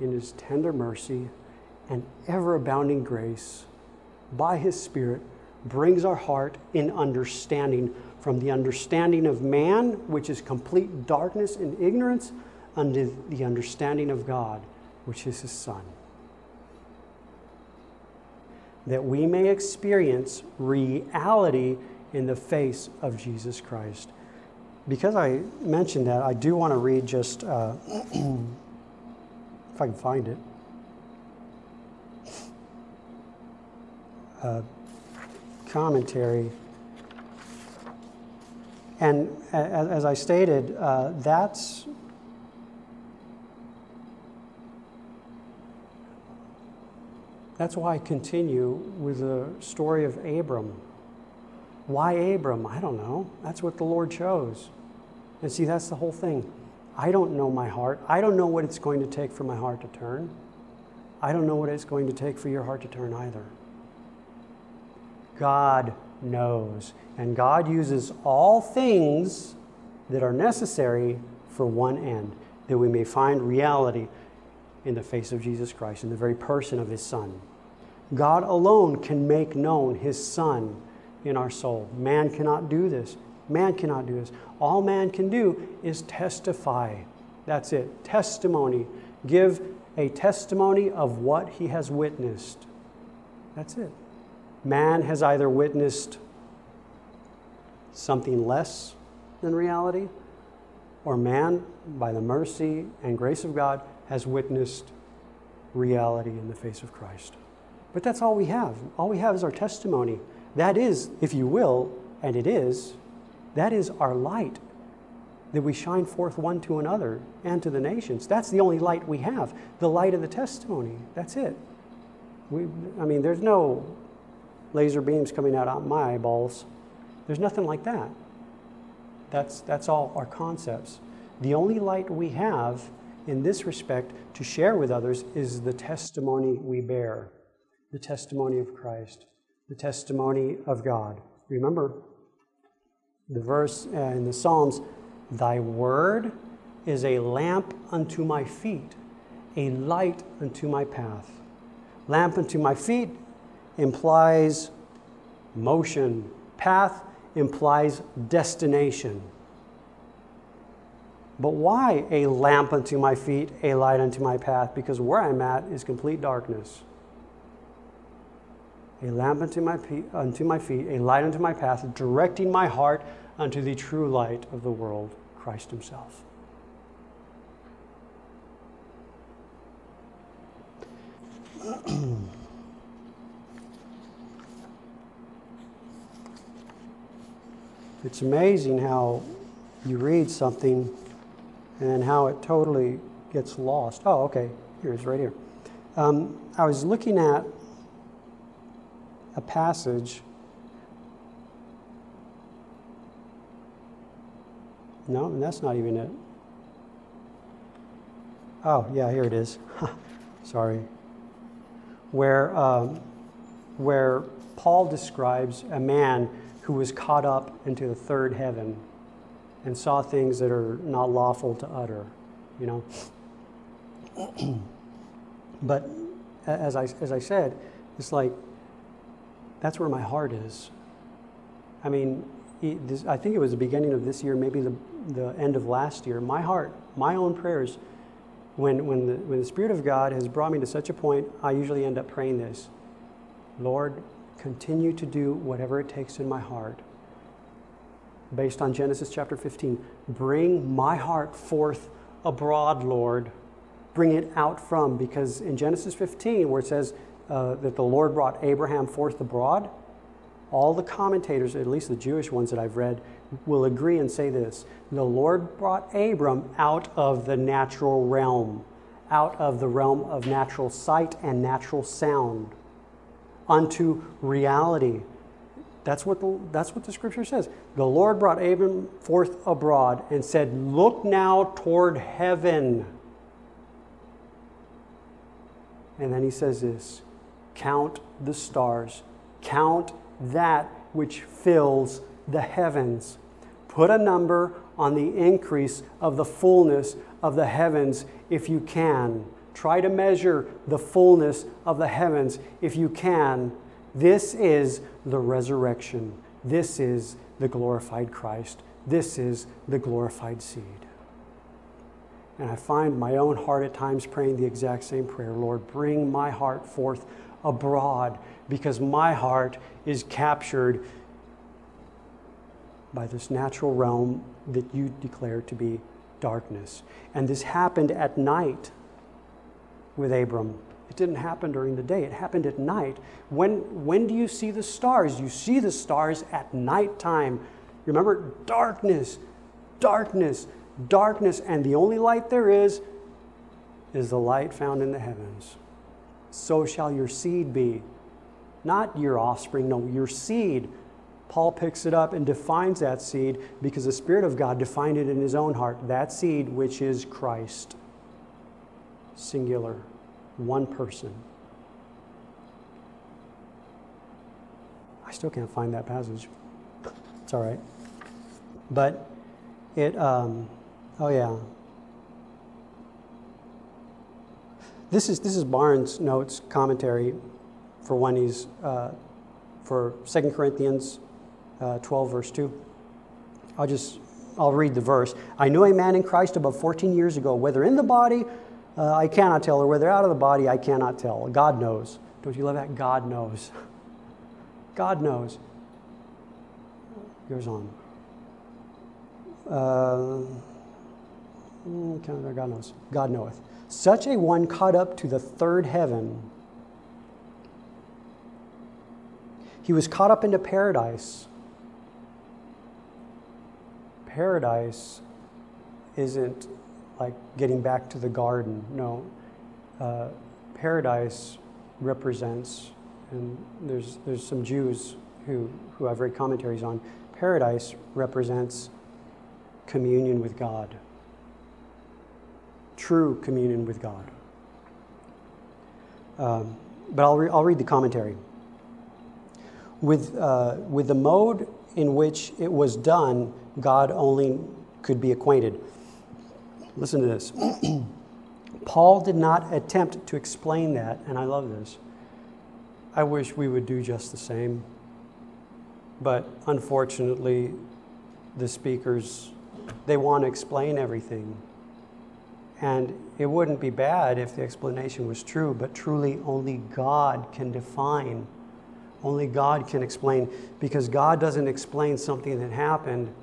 in His tender mercy and ever abounding grace, by His Spirit, brings our heart in understanding from the understanding of man, which is complete darkness and ignorance, unto the understanding of God, which is His Son. That we may experience reality in the face of Jesus Christ. Because I mentioned that, I do want to read just, uh, if I can find it. Uh, commentary. And as I stated, uh, that's that's why I continue with the story of Abram. Why Abram? I don't know. That's what the Lord chose. And see, that's the whole thing. I don't know my heart. I don't know what it's going to take for my heart to turn. I don't know what it's going to take for your heart to turn either. God knows. And God uses all things that are necessary for one end, that we may find reality in the face of Jesus Christ, in the very person of His Son. God alone can make known His Son in our soul. Man cannot do this. Man cannot do this. All man can do is testify. That's it. Testimony. Give a testimony of what he has witnessed. That's it. Man has either witnessed something less than reality, or man, by the mercy and grace of God, has witnessed reality in the face of Christ. But that's all we have. All we have is our testimony. That is, if you will, and it is, that is our light that we shine forth one to another and to the nations. That's the only light we have, the light of the testimony. That's it. We, I mean, there's no laser beams coming out of my eyeballs. There's nothing like that. That's, that's all our concepts. The only light we have in this respect to share with others is the testimony we bear, the testimony of Christ, the testimony of God. Remember the verse uh, in the Psalms Thy word is a lamp unto my feet, a light unto my path. Lamp unto my feet implies motion, path implies destination. But why a lamp unto my feet, a light unto my path? Because where I'm at is complete darkness. A lamp unto my, unto my feet, a light unto my path, directing my heart unto the true light of the world, Christ Himself. it's amazing how you read something and how it totally gets lost. Oh, okay, here it is right here. Um, I was looking at a passage. No, that's not even it. Oh, yeah, here it is. Sorry. Where, um, where Paul describes a man who was caught up into the third heaven and saw things that are not lawful to utter, you know. but as I, as I said, it's like that's where my heart is. I mean, this, I think it was the beginning of this year, maybe the, the end of last year. My heart, my own prayers, when, when, the, when the Spirit of God has brought me to such a point, I usually end up praying this Lord, continue to do whatever it takes in my heart. Based on Genesis chapter 15, bring my heart forth abroad, Lord. Bring it out from, because in Genesis 15, where it says, uh, that the Lord brought Abraham forth abroad, all the commentators, at least the Jewish ones that I've read, will agree and say this The Lord brought Abram out of the natural realm, out of the realm of natural sight and natural sound, unto reality. That's what, the, that's what the scripture says. The Lord brought Abram forth abroad and said, Look now toward heaven. And then he says this Count the stars. Count that which fills the heavens. Put a number on the increase of the fullness of the heavens if you can. Try to measure the fullness of the heavens if you can. This is the resurrection. This is the glorified Christ. This is the glorified seed. And I find my own heart at times praying the exact same prayer Lord, bring my heart forth abroad because my heart is captured by this natural realm that you declare to be darkness. And this happened at night with Abram. It didn't happen during the day, it happened at night. When, when do you see the stars? You see the stars at nighttime. Remember, darkness, darkness, darkness, and the only light there is is the light found in the heavens so shall your seed be. Not your offspring, no, your seed. Paul picks it up and defines that seed because the Spirit of God defined it in his own heart. That seed, which is Christ. Singular. One person. I still can't find that passage. It's all right. But it, um, oh yeah. This is, this is Barnes' notes commentary for when he's, uh, for 2 Corinthians uh, 12, verse 2. I'll just, I'll read the verse. I knew a man in Christ about 14 years ago, whether in the body, uh, I cannot tell, or whether out of the body, I cannot tell. God knows. Don't you love that? God knows. God knows. Goes on. Uh, mm, God knows. God knoweth. Such a one caught up to the third heaven. He was caught up into paradise paradise isn't like getting back to the garden. No. Uh, paradise represents, and there's, there's some Jews who, who I've read commentaries on, paradise represents communion with God, true communion with God. Um, but I'll, re- I'll read the commentary. With, uh, with the mode in which it was done, God only could be acquainted. Listen to this. Paul did not attempt to explain that, and I love this. I wish we would do just the same. But unfortunately, the speakers, they want to explain everything. And it wouldn't be bad if the explanation was true, but truly only God can define. Only God can explain, because God doesn't explain something that happened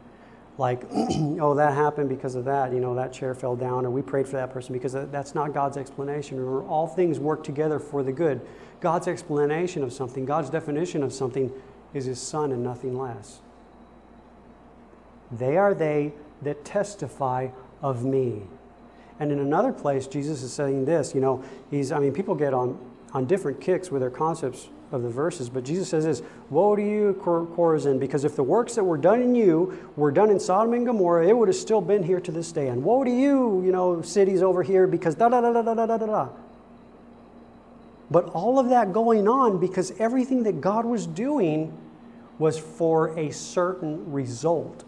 like, oh, that happened because of that, you know, that chair fell down, or we prayed for that person because that's not God's explanation. Remember, all things work together for the good. God's explanation of something, God's definition of something is His Son and nothing less. They are they that testify of me. And in another place, Jesus is saying this, you know, he's, I mean, people get on, on different kicks with their concepts of the verses, but Jesus says this Woe to you, Chorazin, because if the works that were done in you were done in Sodom and Gomorrah, it would have still been here to this day. And woe to you, you know, cities over here, because da da da da da da da da. But all of that going on because everything that God was doing was for a certain result.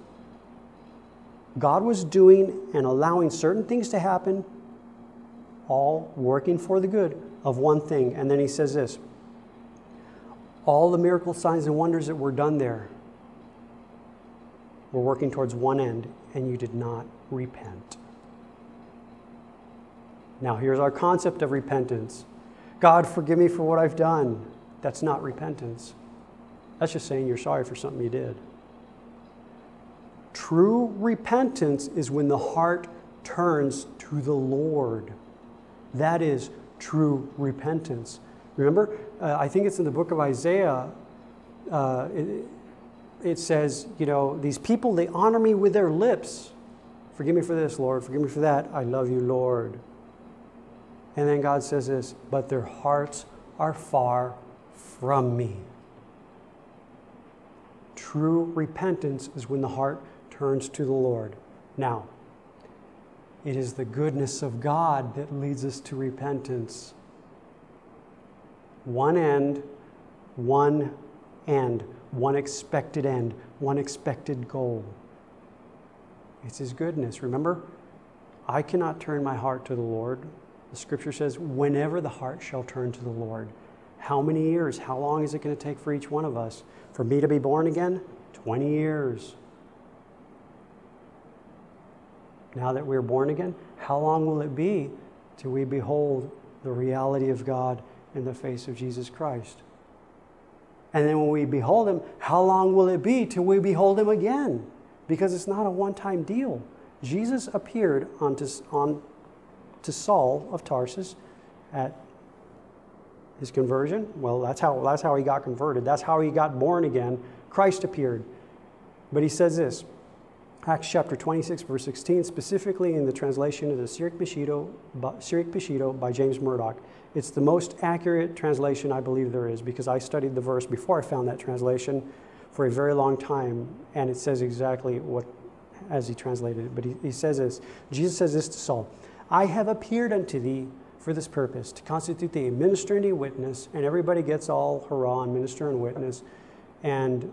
God was doing and allowing certain things to happen, all working for the good of one thing. And then he says this all the miracle signs and wonders that were done there were working towards one end, and you did not repent. Now, here's our concept of repentance God, forgive me for what I've done. That's not repentance. That's just saying you're sorry for something you did. True repentance is when the heart turns to the Lord. That is true repentance. Remember, uh, I think it's in the book of Isaiah. Uh, it, it says, you know, these people, they honor me with their lips. Forgive me for this, Lord. Forgive me for that. I love you, Lord. And then God says this, but their hearts are far from me. True repentance is when the heart turns to the Lord. Now, it is the goodness of God that leads us to repentance one end, one end, one expected end, one expected goal. It's His goodness. Remember, I cannot turn my heart to the Lord. The scripture says, whenever the heart shall turn to the Lord. How many years? How long is it going to take for each one of us? For me to be born again? 20 years. Now that we're born again, how long will it be till we behold the reality of God in the face of Jesus Christ. And then when we behold him, how long will it be till we behold him again? Because it's not a one time deal. Jesus appeared onto, on, to Saul of Tarsus at his conversion. Well, that's how, that's how he got converted. That's how he got born again. Christ appeared. But he says this Acts chapter 26, verse 16, specifically in the translation of the Syriac Peshitta by James Murdock. It's the most accurate translation I believe there is because I studied the verse before I found that translation. for a very long time, and it says exactly what, as he translated it. But he, he says this Jesus says this to Saul I have appeared unto thee for this purpose, to constitute thee a minister and a witness. And everybody gets all hurrah and minister and witness. And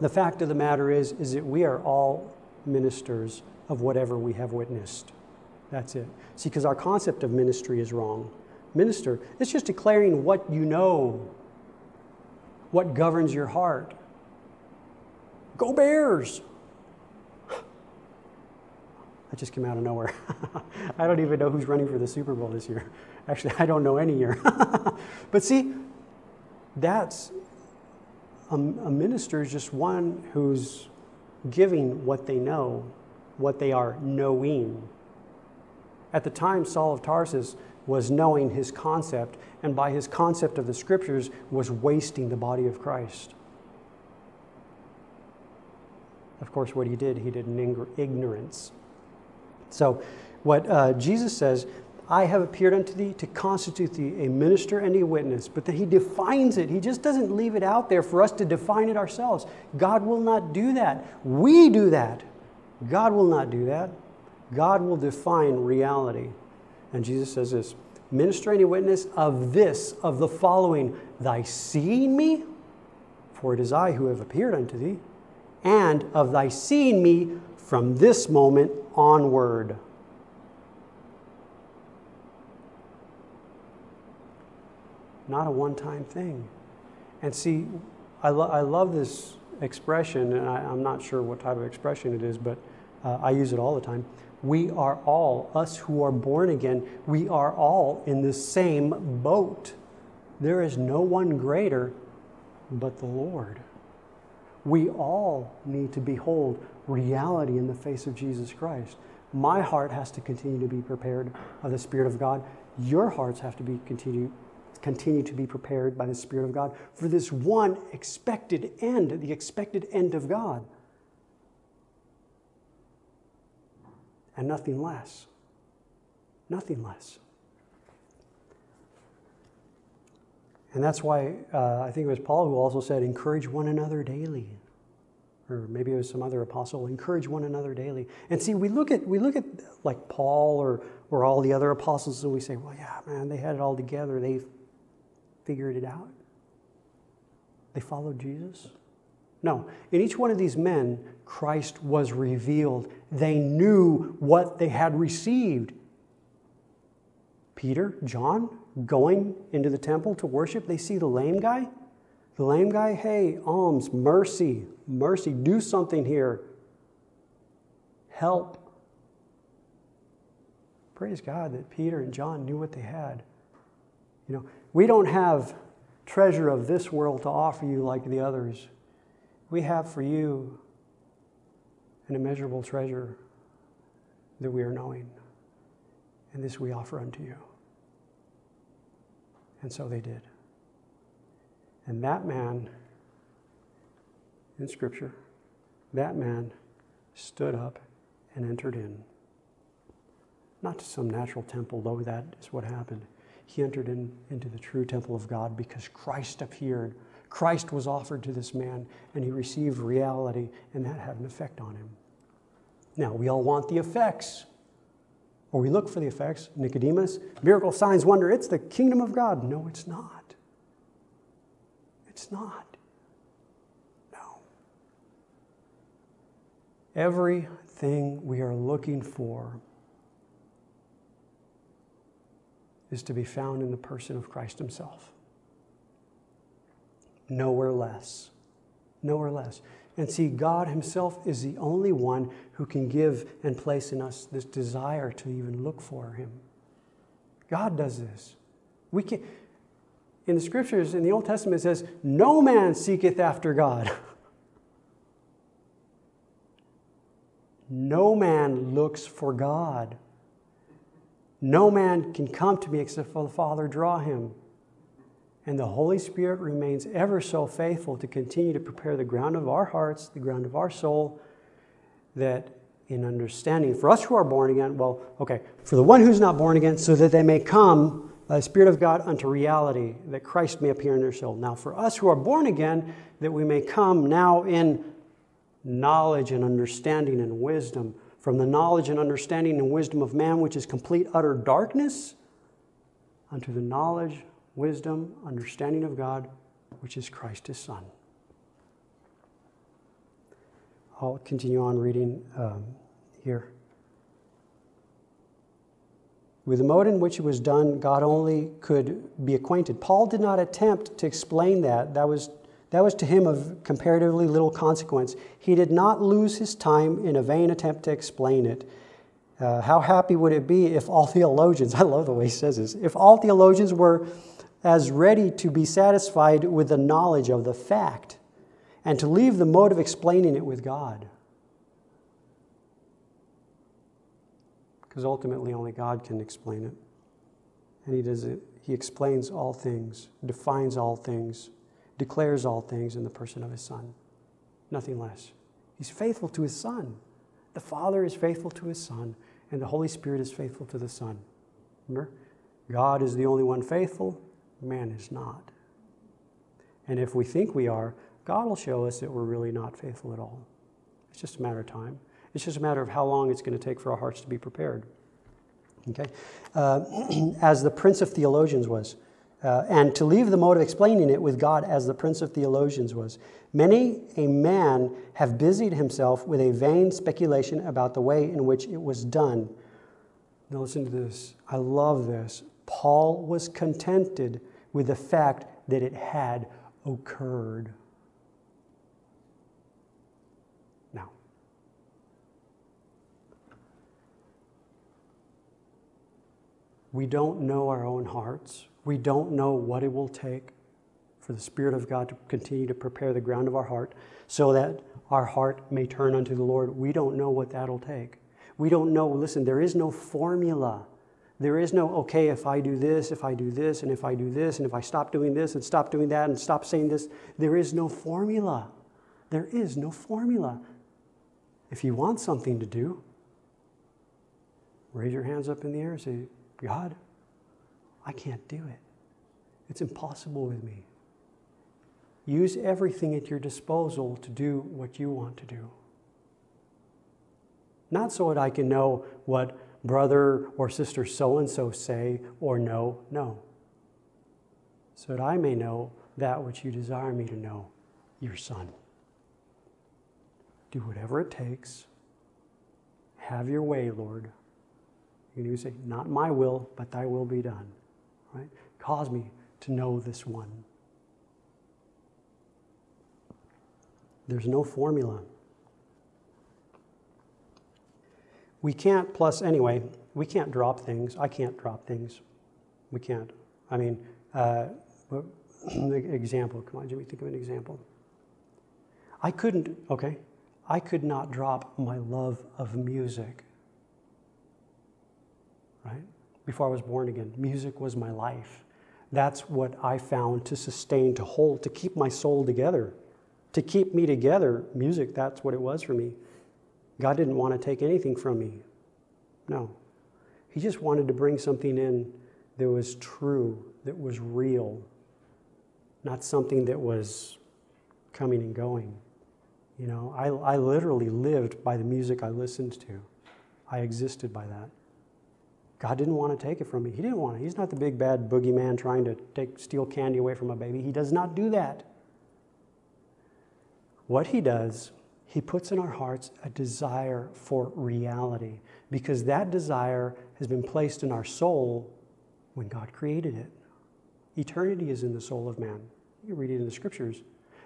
the fact of the matter is, is that we are all ministers of whatever we have witnessed. That's it. See, because our concept of ministry is wrong. Minister, it's just declaring what you know, what governs your heart. Go Bears! That just came out of nowhere. I don't even know who's running for the Super Bowl this year. Actually, I don't know any year. but see, that's a, a minister is just one who's giving what they know, what they are knowing. At the time, Saul of Tarsus was knowing his concept, and by his concept of the scriptures, was wasting the body of Christ. Of course, what he did, he did in ignorance. So, what uh, Jesus says, I have appeared unto thee to constitute thee a minister and a witness. But then he defines it. He just doesn't leave it out there for us to define it ourselves. God will not do that. We do that. God will not do that. God will define reality. And Jesus says this Minister and a witness of this, of the following, thy seeing me, for it is I who have appeared unto thee, and of thy seeing me from this moment onward. Not a one time thing. And see, I, lo- I love this expression, and I, am not sure what type of expression it is, but uh, I use it all the time. We are all, us who are born again, we are all in the same boat. There is no one greater but the Lord. We all need to behold reality in the face of Jesus Christ. My heart has to continue to be prepared by the Spirit of God. Your hearts have to be continue, continue to be prepared by the Spirit of God for this one expected end, the expected end of God. And nothing less. Nothing less. And that's why uh, I think it was Paul who also said, encourage one another daily. Or maybe it was some other apostle, encourage one another daily. And see, we look at we look at like Paul or or all the other apostles, and we say, well, yeah, man, they had it all together. They figured it out. They followed Jesus. No, in each one of these men, Christ was revealed. They knew what they had received. Peter, John, going into the temple to worship, they see the lame guy. The lame guy, hey, alms, mercy, mercy, do something here. Help. Praise God that Peter and John knew what they had. You know, we don't have treasure of this world to offer you like the others. We have for you an immeasurable treasure that we are knowing. And this we offer unto you. And so they did. And that man in Scripture, that man stood up and entered in. Not to some natural temple, though that is what happened. He entered in, into the true temple of God because Christ appeared. Christ was offered to this man, and he received reality, and that had an effect on him. Now, we all want the effects or we look for the effects. Nicodemus, miracle, signs, wonder, it's the kingdom of God. No, it's not. It's not. No. Everything we are looking for is to be found in the person of Christ Himself. Nowhere less. Nowhere less. And see, God Himself is the only one who can give and place in us this desire to even look for Him. God does this. We can, in the scriptures, in the Old Testament, it says, No man seeketh after God. no man looks for God. No man can come to me except for the Father draw him. And the Holy Spirit remains ever so faithful to continue to prepare the ground of our hearts, the ground of our soul, that in understanding, for us who are born again, well, okay, for the one who's not born again, so that they may come by the Spirit of God unto reality, that Christ may appear in their soul. Now, for us who are born again, that we may come now in knowledge and understanding and wisdom, from the knowledge and understanding and wisdom of man, which is complete utter darkness, unto the knowledge, wisdom, understanding of God, which is Christ his Son. I'll continue on reading um, here. With the mode in which it was done, God only could be acquainted. Paul did not attempt to explain that. That was, that was to him of comparatively little consequence. He did not lose his time in a vain attempt to explain it. Uh, how happy would it be if all theologians, I love the way he says this, if all theologians were as ready to be satisfied with the knowledge of the fact and to leave the mode of explaining it with God? because ultimately only God can explain it. And He does it. He explains all things, defines all things, declares all things in the person of His Son. Nothing less. He's faithful to His Son. The Father is faithful to His Son, and the Holy Spirit is faithful to the Son. Remember? God is the only one faithful, man is not. And if we think we are, God will show us that we're really not faithful at all. It's just a matter of time. It's just a matter of how long it's going to take for our hearts to be prepared. Okay? Uh, as the Prince of Theologians was. Uh, and to leave the mode of explaining it with God as the Prince of Theologians was. Many a man have busied himself with a vain speculation about the way in which it was done. Now, listen to this. I love this. Paul was contented with the fact that it had occurred. Now, we don't know our own hearts. We don't know what it will take for the Spirit of God to continue to prepare the ground of our heart so that our heart may turn unto the Lord. We don't know what that'll take. We don't know, listen, there is no formula. There is no, okay, if I do this, if I do this, and if I do this, and if I stop doing this, and stop doing that, and stop saying this, there is no formula. There is no formula. If you want something to do, raise your hands up in the air and say, God, I can't do it. It's impossible with me. Use everything at your disposal to do what you want to do. Not so that I can know what brother or sister so and so say or know, no. So that I may know that which you desire me to know, your Son. Do whatever it takes. Have your way, Lord. You say, Not my will, but thy will be done. Right? Cause me to know this one. There's no formula. We can't, plus, anyway, we can't drop things. I can't drop things. We can't. I mean, uh, example. Come on, Jimmy, think of an example. I couldn't, okay, I could not drop my love of music right? Before I was born again, music was my life. That's what I found to sustain, to hold, to keep my soul together, to keep me together. Music, that's what it was for me. God didn't want to take anything from me. No. He just wanted to bring something in that was true, that was real, not something that was coming and going. You know, I, I literally lived by the music I listened to. I existed by that. God didn't want to take it from me. He didn't want it. He's not the big bad boogeyman trying to take steal candy away from a baby. He does not do that. What he does, he puts in our hearts a desire for reality because that desire has been placed in our soul when God created it. Eternity is in the soul of man. You read it in the scriptures.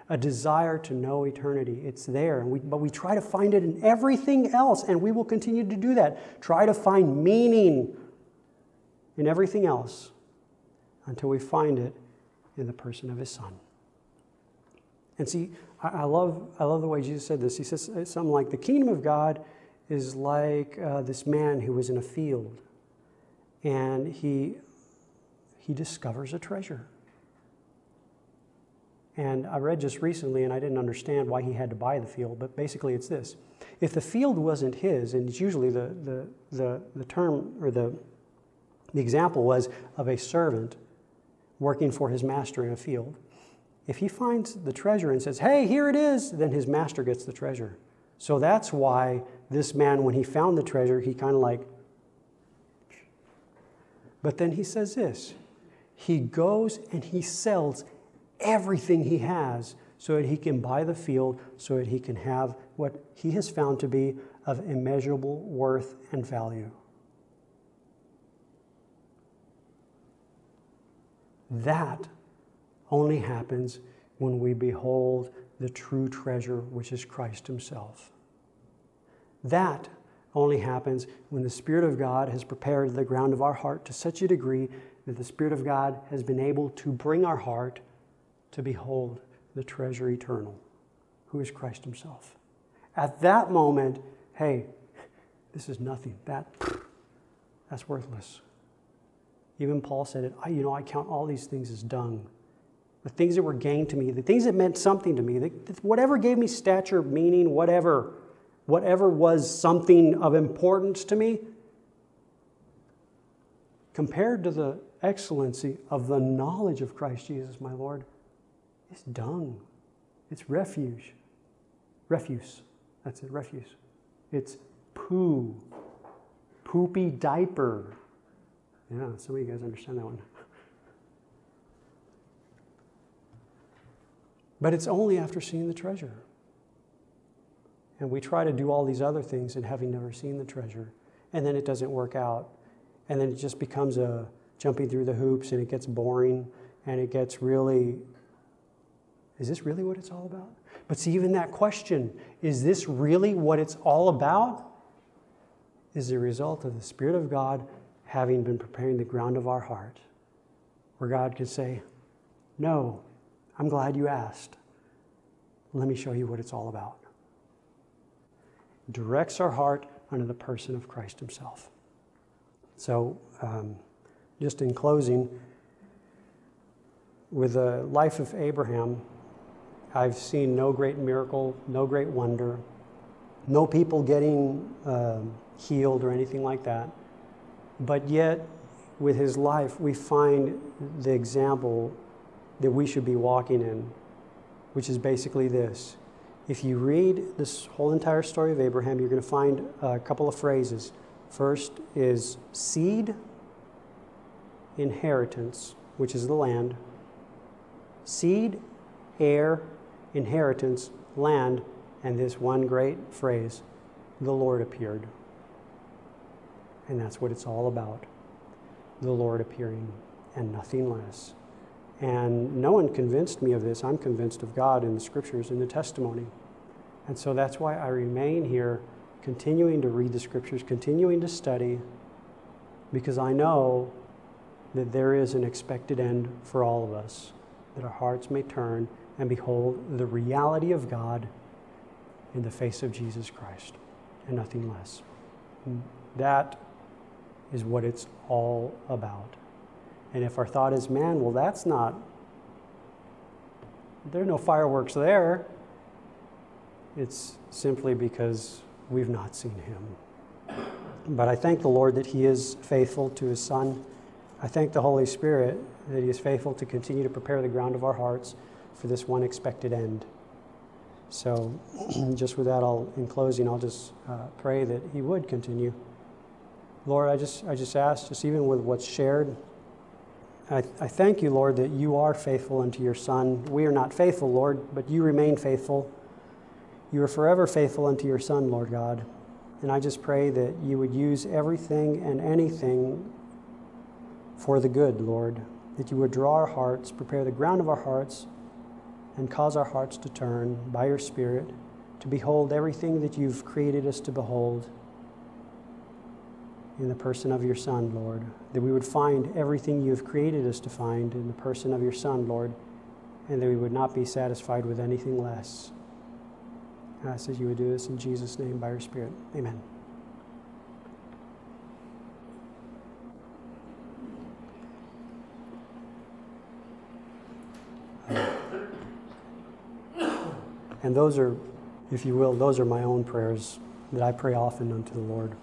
A desire to know eternity. It's there. We, but we try to find it in everything else, and we will continue to do that. Try to find meaning in everything else until we find it in the person of his son. And see, I, love, I love the way Jesus said this. He says something like, The kingdom of God is like uh, this man who was in a field and he, he discovers a treasure. And I read just recently, and I didn't understand why he had to buy the field, but basically it's this. If the field wasn't his, and it's usually the, the, the, the term or the, The example was of a servant working for his master in a field. If he finds the treasure and says, Hey, here it is, then his master gets the treasure. So that's why this man, when he found the treasure, he kind of like, but then he says this he goes and he sells everything he has so that he can buy the field, so that he can have what he has found to be of immeasurable worth and value. That only happens when we behold the true treasure, which is Christ Himself. That only happens when the Spirit of God has prepared the ground of our heart to such a degree that the Spirit of God has been able to bring our heart to behold the treasure eternal, who is Christ Himself. At that moment, hey, this is nothing. That, that's worthless. Even Paul said it, I, you know, I count all these things as dung. The things that were gained to me, the things that meant something to me, whatever gave me stature, meaning, whatever, whatever was something of importance to me, compared to the excellency of the knowledge of Christ Jesus, my Lord, it's dung. It's refuge. Refuse. That's it, refuse. It's poo. Poopy diaper. Yeah, some of you guys understand that one. But it's only after seeing the treasure. And we try to do all these other things and having never seen the treasure. And then it doesn't work out. And then it just becomes a jumping through the hoops and it gets boring and it gets really is this really what it's all about? But see, even that question, is this really what it's all about? Is the result of the Spirit of God having been preparing the ground of our heart, where God could say, No, I'm glad you asked. Let me show you what it's all about. Directs our heart under the person of Christ Himself. So, um, just in closing, with the life of Abraham, I've seen no great miracle, no great wonder, no people getting uh, healed or anything like that. But yet, with his life, we find the example that we should be walking in, which is basically this. If you read this whole entire story of Abraham, you're going to find a couple of phrases. First is seed, inheritance, which is the land, seed, heir, inheritance, land, and this one great phrase the Lord appeared. And that's what it's all about the Lord appearing and nothing less. And no one convinced me of this. I'm convinced of God in the scriptures, in the testimony. And so that's why I remain here, continuing to read the scriptures, continuing to study, because I know that there is an expected end for all of us, that our hearts may turn and behold the reality of God in the face of Jesus Christ and nothing less. That is what it's all about. And if our thought is, man, well, that's not, there are no fireworks there, it's simply because we've not seen him. But I thank the Lord that he is faithful to his Son. I thank the Holy Spirit that he is faithful to continue to prepare the ground of our hearts for this one expected end. So, just with that, I'll, in closing, I'll just uh, pray that He would continue. Lord, I just, I just ask, just even with what's shared, I, I thank you, Lord, that you are faithful unto your Son. We are not faithful, Lord, but you remain faithful. You are forever faithful unto your Son, Lord God. And I just pray that you would use everything and anything for the good, Lord. That you would draw our hearts, prepare the ground of our hearts and cause our hearts to turn by your Spirit to behold everything that you've created us to behold in the person of your Son, Lord. That we would find everything you've created us to find in the person of your Son, Lord, and that we would not be satisfied with anything less. I ask that you would do this in Jesus' name by your Spirit. Amen. And those are, if you will, those are my own prayers that I pray often unto the Lord.